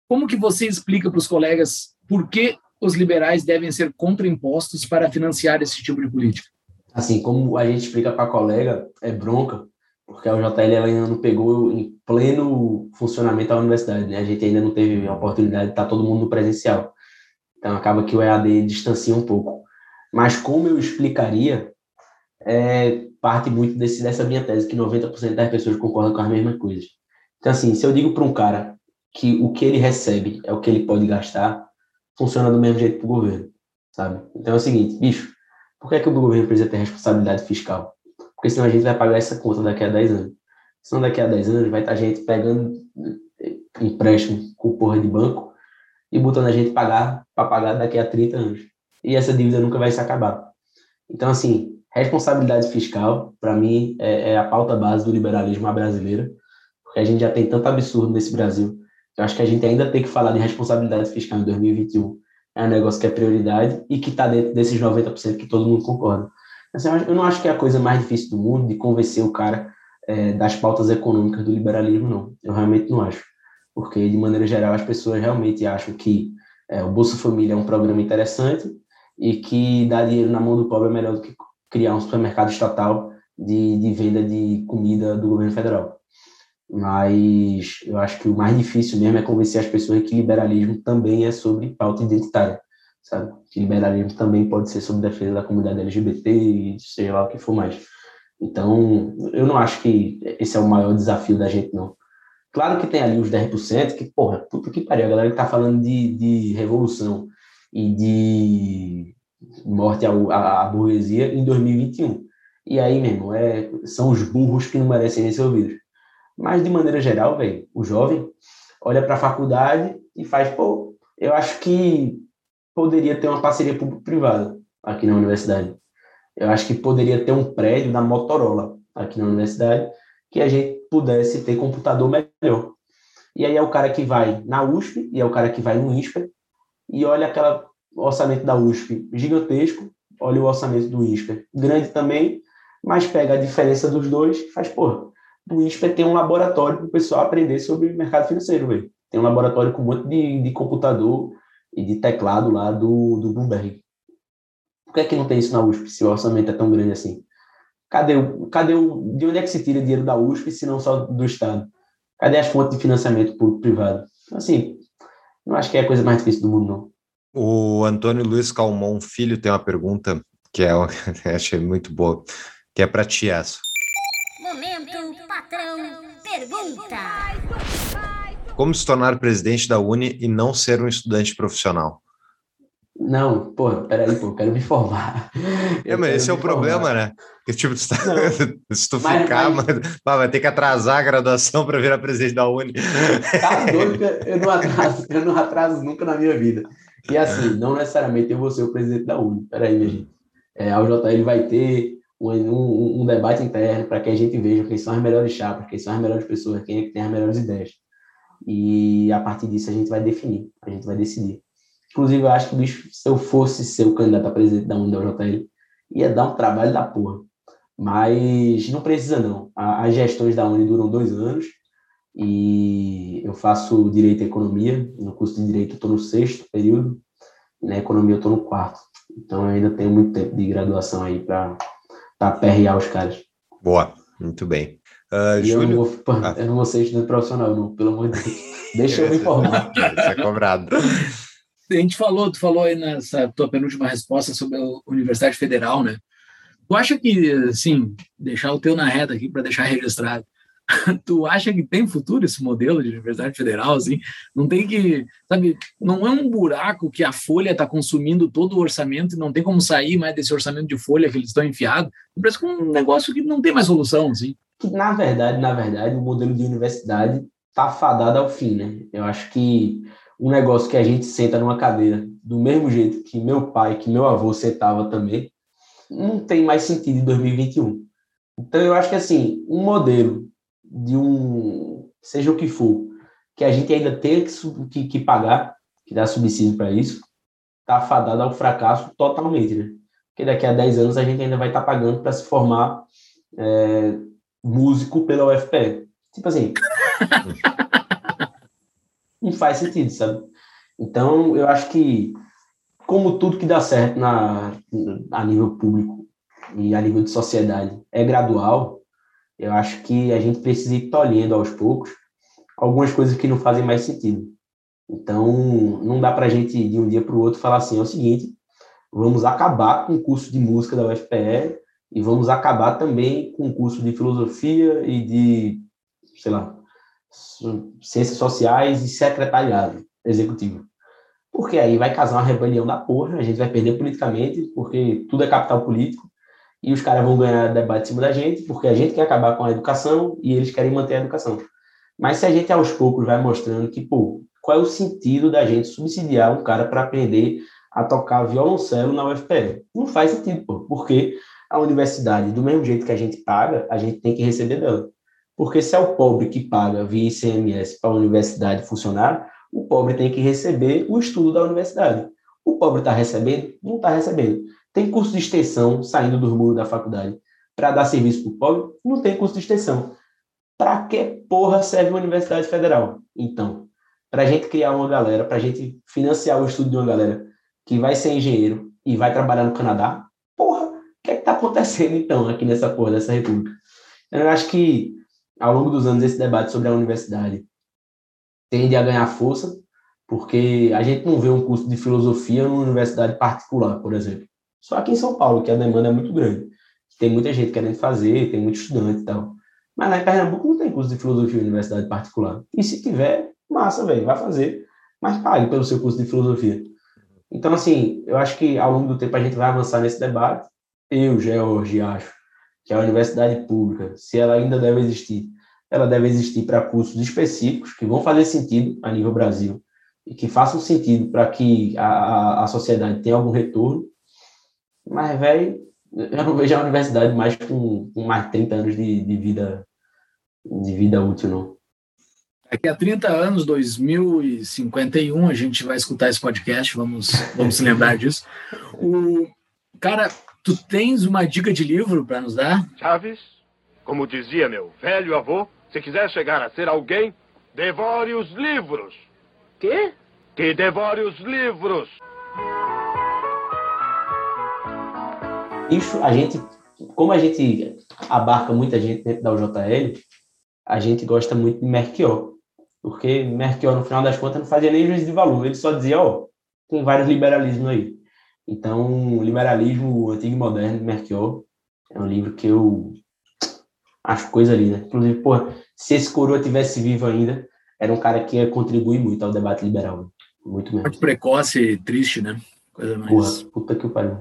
Como que você explica para os colegas por que os liberais devem ser contraimpostos para financiar esse tipo de política? Assim, como a gente explica para a colega, é bronca, porque a UJL ainda não pegou em pleno funcionamento a universidade, né? A gente ainda não teve a oportunidade de estar todo mundo presencial. Então acaba que o EAD distancia um pouco. Mas como eu explicaria, é, parte muito desse, dessa minha tese, que 90% das pessoas concordam com as mesmas coisas. Então, assim, se eu digo para um cara que o que ele recebe é o que ele pode gastar, funciona do mesmo jeito para o governo, sabe? Então é o seguinte, bicho, por que, é que o governo precisa ter responsabilidade fiscal? Porque senão a gente vai pagar essa conta daqui a 10 anos. Senão daqui a 10 anos vai estar a gente pegando empréstimo com porra de banco e botando a gente pagar para pagar daqui a 30 anos. E essa dívida nunca vai se acabar. Então, assim, responsabilidade fiscal, para mim, é, é a pauta base do liberalismo brasileiro, porque a gente já tem tanto absurdo nesse Brasil eu acho que a gente ainda tem que falar de responsabilidade fiscal em 2021. É um negócio que é prioridade e que está dentro desses 90% que todo mundo concorda. Assim, eu não acho que é a coisa mais difícil do mundo de convencer o cara é, das pautas econômicas do liberalismo, não. Eu realmente não acho. Porque, de maneira geral, as pessoas realmente acham que é, o Bolsa Família é um programa interessante e que dar dinheiro na mão do pobre é melhor do que criar um supermercado estatal de, de venda de comida do governo federal mas eu acho que o mais difícil mesmo é convencer as pessoas que liberalismo também é sobre pauta identitária, sabe? Que liberalismo também pode ser sobre defesa da comunidade LGBT e sei lá o que for mais. Então, eu não acho que esse é o maior desafio da gente, não. Claro que tem ali os 10%, que, porra, puta que pariu, a galera que tá falando de, de revolução e de morte à, à, burguesia em 2021. E aí, mesmo, é, são os burros que não merecem ser ouvidos. Mas, de maneira geral, velho, o jovem olha para a faculdade e faz, pô, eu acho que poderia ter uma parceria público-privada aqui na universidade. Eu acho que poderia ter um prédio da Motorola aqui na universidade que a gente pudesse ter computador melhor. E aí é o cara que vai na USP e é o cara que vai no INSPER e olha aquele orçamento da USP gigantesco, olha o orçamento do INSPER grande também, mas pega a diferença dos dois e faz, porra, o INSPER tem um laboratório para o pessoal aprender sobre mercado financeiro, velho. Tem um laboratório com um monte de, de computador e de teclado lá do, do Bloomberg. Por que é que não tem isso na USP, se o orçamento é tão grande assim? Cadê cadê o, de onde é que se tira dinheiro da USP, se não só do Estado? Cadê as fontes de financiamento público-privado? Assim, não acho que é a coisa mais difícil do mundo, não. O Antônio Luiz Calmon Filho tem uma pergunta que é, achei muito boa, que é para ti essa. Pergunta. Como se tornar presidente da Uni e não ser um estudante profissional? Não, porra, peraí, pô, eu quero me formar. É, mas esse é o problema, né? Que, tipo, tu tá, se tu mas, ficar, mas... Mas, vai ter que atrasar a graduação para virar presidente da Uni. Tá doido, eu não atraso, eu não atraso nunca na minha vida. E assim, não necessariamente eu vou ser o presidente da Uni. Peraí, minha gente. É, a UJL vai ter um, um, debate interno para que a gente veja quem são as melhores chapas, quem são as melhores pessoas, quem é que tem as melhores ideias. E a partir disso a gente vai definir, a gente vai decidir. Inclusive, eu acho que bicho, se eu fosse ser o candidato a presidente da UNDJL, ia dar um trabalho da porra. Mas não precisa, não. As gestões da Uni duram dois anos e eu faço Direito e Economia. No curso de Direito eu estou no sexto período, na Economia eu estou no quarto. Então eu ainda tenho muito tempo de graduação aí para perrear os caras. Boa, muito bem. Uh, eu, não vou, ah. eu não vou ser estudante profissional, não, pelo amor de Deus. Deixa eu me informar. Isso é cobrado. A gente falou, tu falou aí nessa tua penúltima resposta sobre a Universidade Federal, né? Tu acha que, assim, deixar o teu na reta aqui para deixar registrado, tu acha que tem futuro esse modelo de Universidade Federal, assim? Não tem que, sabe, não é um buraco que a Folha está consumindo todo o orçamento e não tem como sair mais desse orçamento de Folha que eles estão enfiados. Parece que é um negócio que não tem mais solução, assim. Na verdade, na verdade, o modelo de universidade está fadado ao fim, né? Eu acho que um negócio que a gente senta numa cadeira do mesmo jeito que meu pai, que meu avô sentava também, não tem mais sentido em 2021. Então, eu acho que, assim, um modelo de um, seja o que for, que a gente ainda tem que, que, que pagar, que dá subsídio para isso, está fadado ao fracasso totalmente, né? Porque daqui a 10 anos a gente ainda vai estar tá pagando para se formar é, músico pela UFPE. Tipo assim. não faz sentido, sabe? Então, eu acho que, como tudo que dá certo na, a nível público e a nível de sociedade é gradual, eu acho que a gente precisa ir tolhendo aos poucos algumas coisas que não fazem mais sentido. Então, não dá para a gente, de um dia para o outro, falar assim: é o seguinte, vamos acabar com o curso de música da UFPE e vamos acabar também com o curso de filosofia e de, sei lá, ciências sociais e secretariado executivo. Porque aí vai casar uma rebelião da porra, a gente vai perder politicamente, porque tudo é capital político, e os caras vão ganhar debate em cima da gente, porque a gente quer acabar com a educação e eles querem manter a educação. Mas se a gente aos poucos vai mostrando que, pô, qual é o sentido da gente subsidiar um cara para aprender a tocar violoncelo na UFPE? Não faz sentido, pô, porque a universidade, do mesmo jeito que a gente paga, a gente tem que receber dela. Porque se é o pobre que paga via ICMS para a universidade funcionar, o pobre tem que receber o estudo da universidade. O pobre está recebendo? Não está recebendo. Tem curso de extensão saindo dos muros da faculdade para dar serviço para o pobre? Não tem curso de extensão. Para que porra serve uma universidade federal? Então, para a gente criar uma galera, para a gente financiar o estudo de uma galera que vai ser engenheiro e vai trabalhar no Canadá, porra, o que é que está acontecendo então aqui nessa porra dessa república? Eu acho que ao longo dos anos, esse debate sobre a universidade tende a ganhar força, porque a gente não vê um curso de filosofia numa universidade particular, por exemplo. Só aqui em São Paulo, que a demanda é muito grande. Tem muita gente querendo fazer, tem muito estudante e tal. Mas lá em Pernambuco não tem curso de filosofia em universidade particular. E se tiver, massa, velho, vai fazer. Mas pague pelo seu curso de filosofia. Então, assim, eu acho que ao longo do tempo a gente vai avançar nesse debate. Eu, George, acho que a universidade pública, se ela ainda deve existir, ela deve existir para cursos específicos que vão fazer sentido a nível Brasil e que façam sentido para que a, a, a, sociedade tenha algum retorno. Mas, velho, eu não vejo a universidade mais com, com mais 30 anos de, de, vida de vida útil, não. Daqui a 30 anos, 2051, a gente vai escutar esse podcast, vamos, vamos se lembrar disso. O, cara, Tu tens uma dica de livro para nos dar? Chaves, como dizia meu velho avô, se quiser chegar a ser alguém, devore os livros. Quê? Que devore os livros. Isso, a gente, como a gente abarca muita gente dentro da UJL, a gente gosta muito de Merquior. Porque Merquior, no final das contas, não fazia nem juízo de valor. Ele só dizia, ó, oh, tem vários liberalismos aí. Então, Liberalismo Antigo e Moderno, de é um livro que eu acho coisa linda. Inclusive, porra, se esse coroa tivesse vivo ainda, era um cara que ia contribuir muito ao debate liberal. Muito mesmo. Muito precoce e triste, né? Coisa mais... Porra, puta que pariu.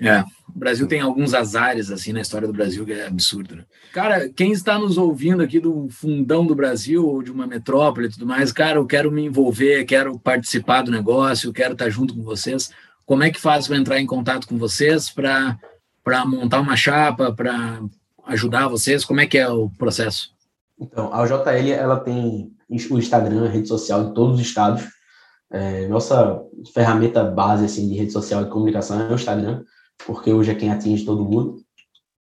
É, o Brasil tem alguns azares assim na história do Brasil que é absurdo. Né? Cara, quem está nos ouvindo aqui do fundão do Brasil ou de uma metrópole e tudo mais, cara, eu quero me envolver, quero participar do negócio, quero estar junto com vocês. Como é que faz para entrar em contato com vocês para para montar uma chapa, para ajudar vocês? Como é que é o processo? Então, a JL ela tem o Instagram, a rede social de todos os estados. É, nossa ferramenta base assim de rede social e comunicação é o Instagram porque hoje é quem atinge todo mundo.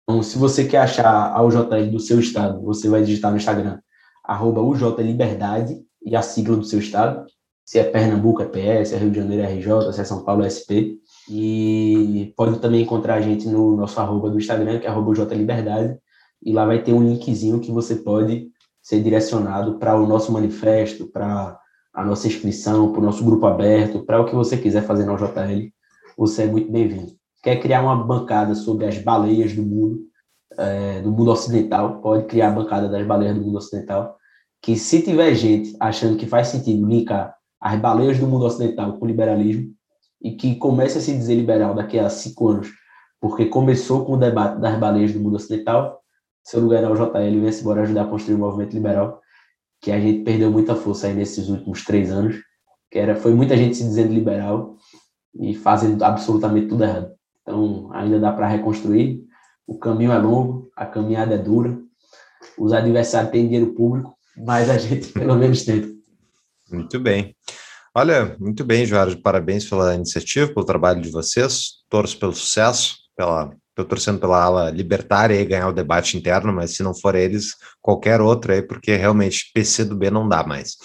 Então, se você quer achar a UJL do seu estado, você vai digitar no Instagram, arroba UJ Liberdade e a sigla do seu estado. Se é Pernambuco, é PS, se é Rio de Janeiro, é RJ, se é São Paulo, é SP. E pode também encontrar a gente no nosso arroba do Instagram, que é arroba UJ Liberdade. E lá vai ter um linkzinho que você pode ser direcionado para o nosso manifesto, para a nossa inscrição, para o nosso grupo aberto, para o que você quiser fazer na UJL. Você é muito bem-vindo quer criar uma bancada sobre as baleias do mundo, é, do mundo ocidental, pode criar a bancada das baleias do mundo ocidental, que se tiver gente achando que faz sentido linkar as baleias do mundo ocidental com o liberalismo, e que comece a se dizer liberal daqui a cinco anos, porque começou com o debate das baleias do mundo ocidental, seu lugar é o JL, vem-se embora ajudar a construir o movimento liberal, que a gente perdeu muita força aí nesses últimos três anos, que era, foi muita gente se dizendo liberal e fazendo absolutamente tudo errado. Então, ainda dá para reconstruir. O caminho é longo, a caminhada é dura. Os adversários têm dinheiro público, mas a gente pelo menos tenta. Muito bem. Olha, muito bem, Jorge. Parabéns pela iniciativa, pelo trabalho de vocês. Torço pelo sucesso, pela estou torcendo pela ala libertária e ganhar o debate interno, mas se não for eles, qualquer outro aí, porque realmente PC do B não dá mais.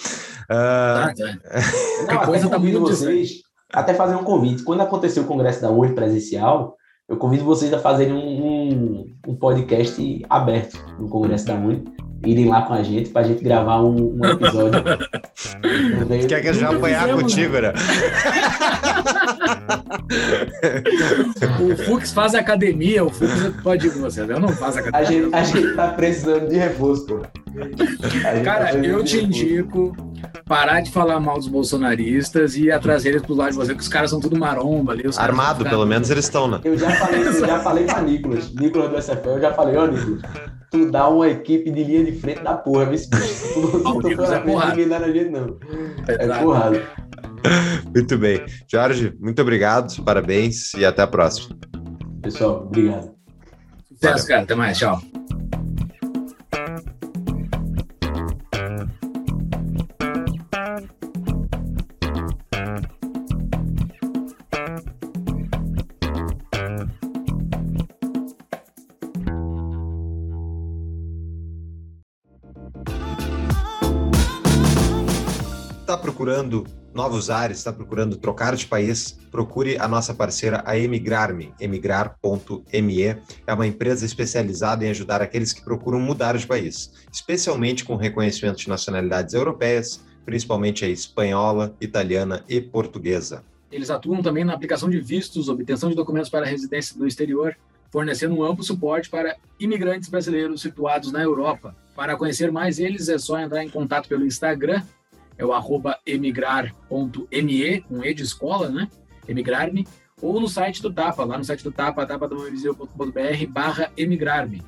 Uh... Ah, é. não, coisa tá muito vocês até fazer um convite. Quando acontecer o congresso da UER presencial, eu convido vocês a fazerem um, um, um podcast aberto no congresso da UER, irem lá com a gente para a gente gravar um, um episódio. Quer que a gente apanhar contigo, né? o Fux faz academia, o Fux pode ir com você, eu não faço academia. A gente, a gente tá precisando de reforço, pô. Cara, tá eu te indico parar de falar mal dos bolsonaristas e trazer eles pro lado de você, que os caras são tudo maromba ali. Armado, pelo menos eles estão, né? Eu já falei, eu já falei pra Nicolas, Nicolas do SFL, eu já falei, ó, Nicolas, tu dá uma equipe de linha de frente da porra, vê se tu, tu, tu, for na ninguém dá na gente, não. É, é porrada. Muito bem. Jorge, muito obrigado, parabéns e até a próxima. Pessoal, obrigado. Sucesso, cara. Até mais. Tchau. Procurando novos ares, está procurando trocar de país, procure a nossa parceira, a Emigrar-me, emigrar.me. É uma empresa especializada em ajudar aqueles que procuram mudar de país, especialmente com reconhecimento de nacionalidades europeias, principalmente a espanhola, italiana e portuguesa. Eles atuam também na aplicação de vistos, obtenção de documentos para residência no exterior, fornecendo um amplo suporte para imigrantes brasileiros situados na Europa. Para conhecer mais eles, é só entrar em contato pelo Instagram, é o arroba emigrar.me, com E de escola, né? Emigrar-me, ou no site do Tapa, lá no site do Tapa, tapadomaviseu.com.br barra emigrar-me.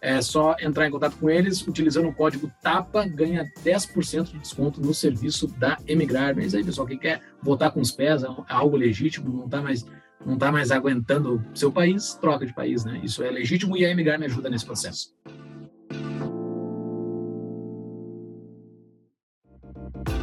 É só entrar em contato com eles, utilizando o código TAPA, ganha 10% de desconto no serviço da Emigrar. É isso aí, pessoal, quem quer votar com os pés, é algo legítimo, não está mais, não tá mais aguentando seu país, troca de país, né? Isso é legítimo e a Emigrar me ajuda nesse processo.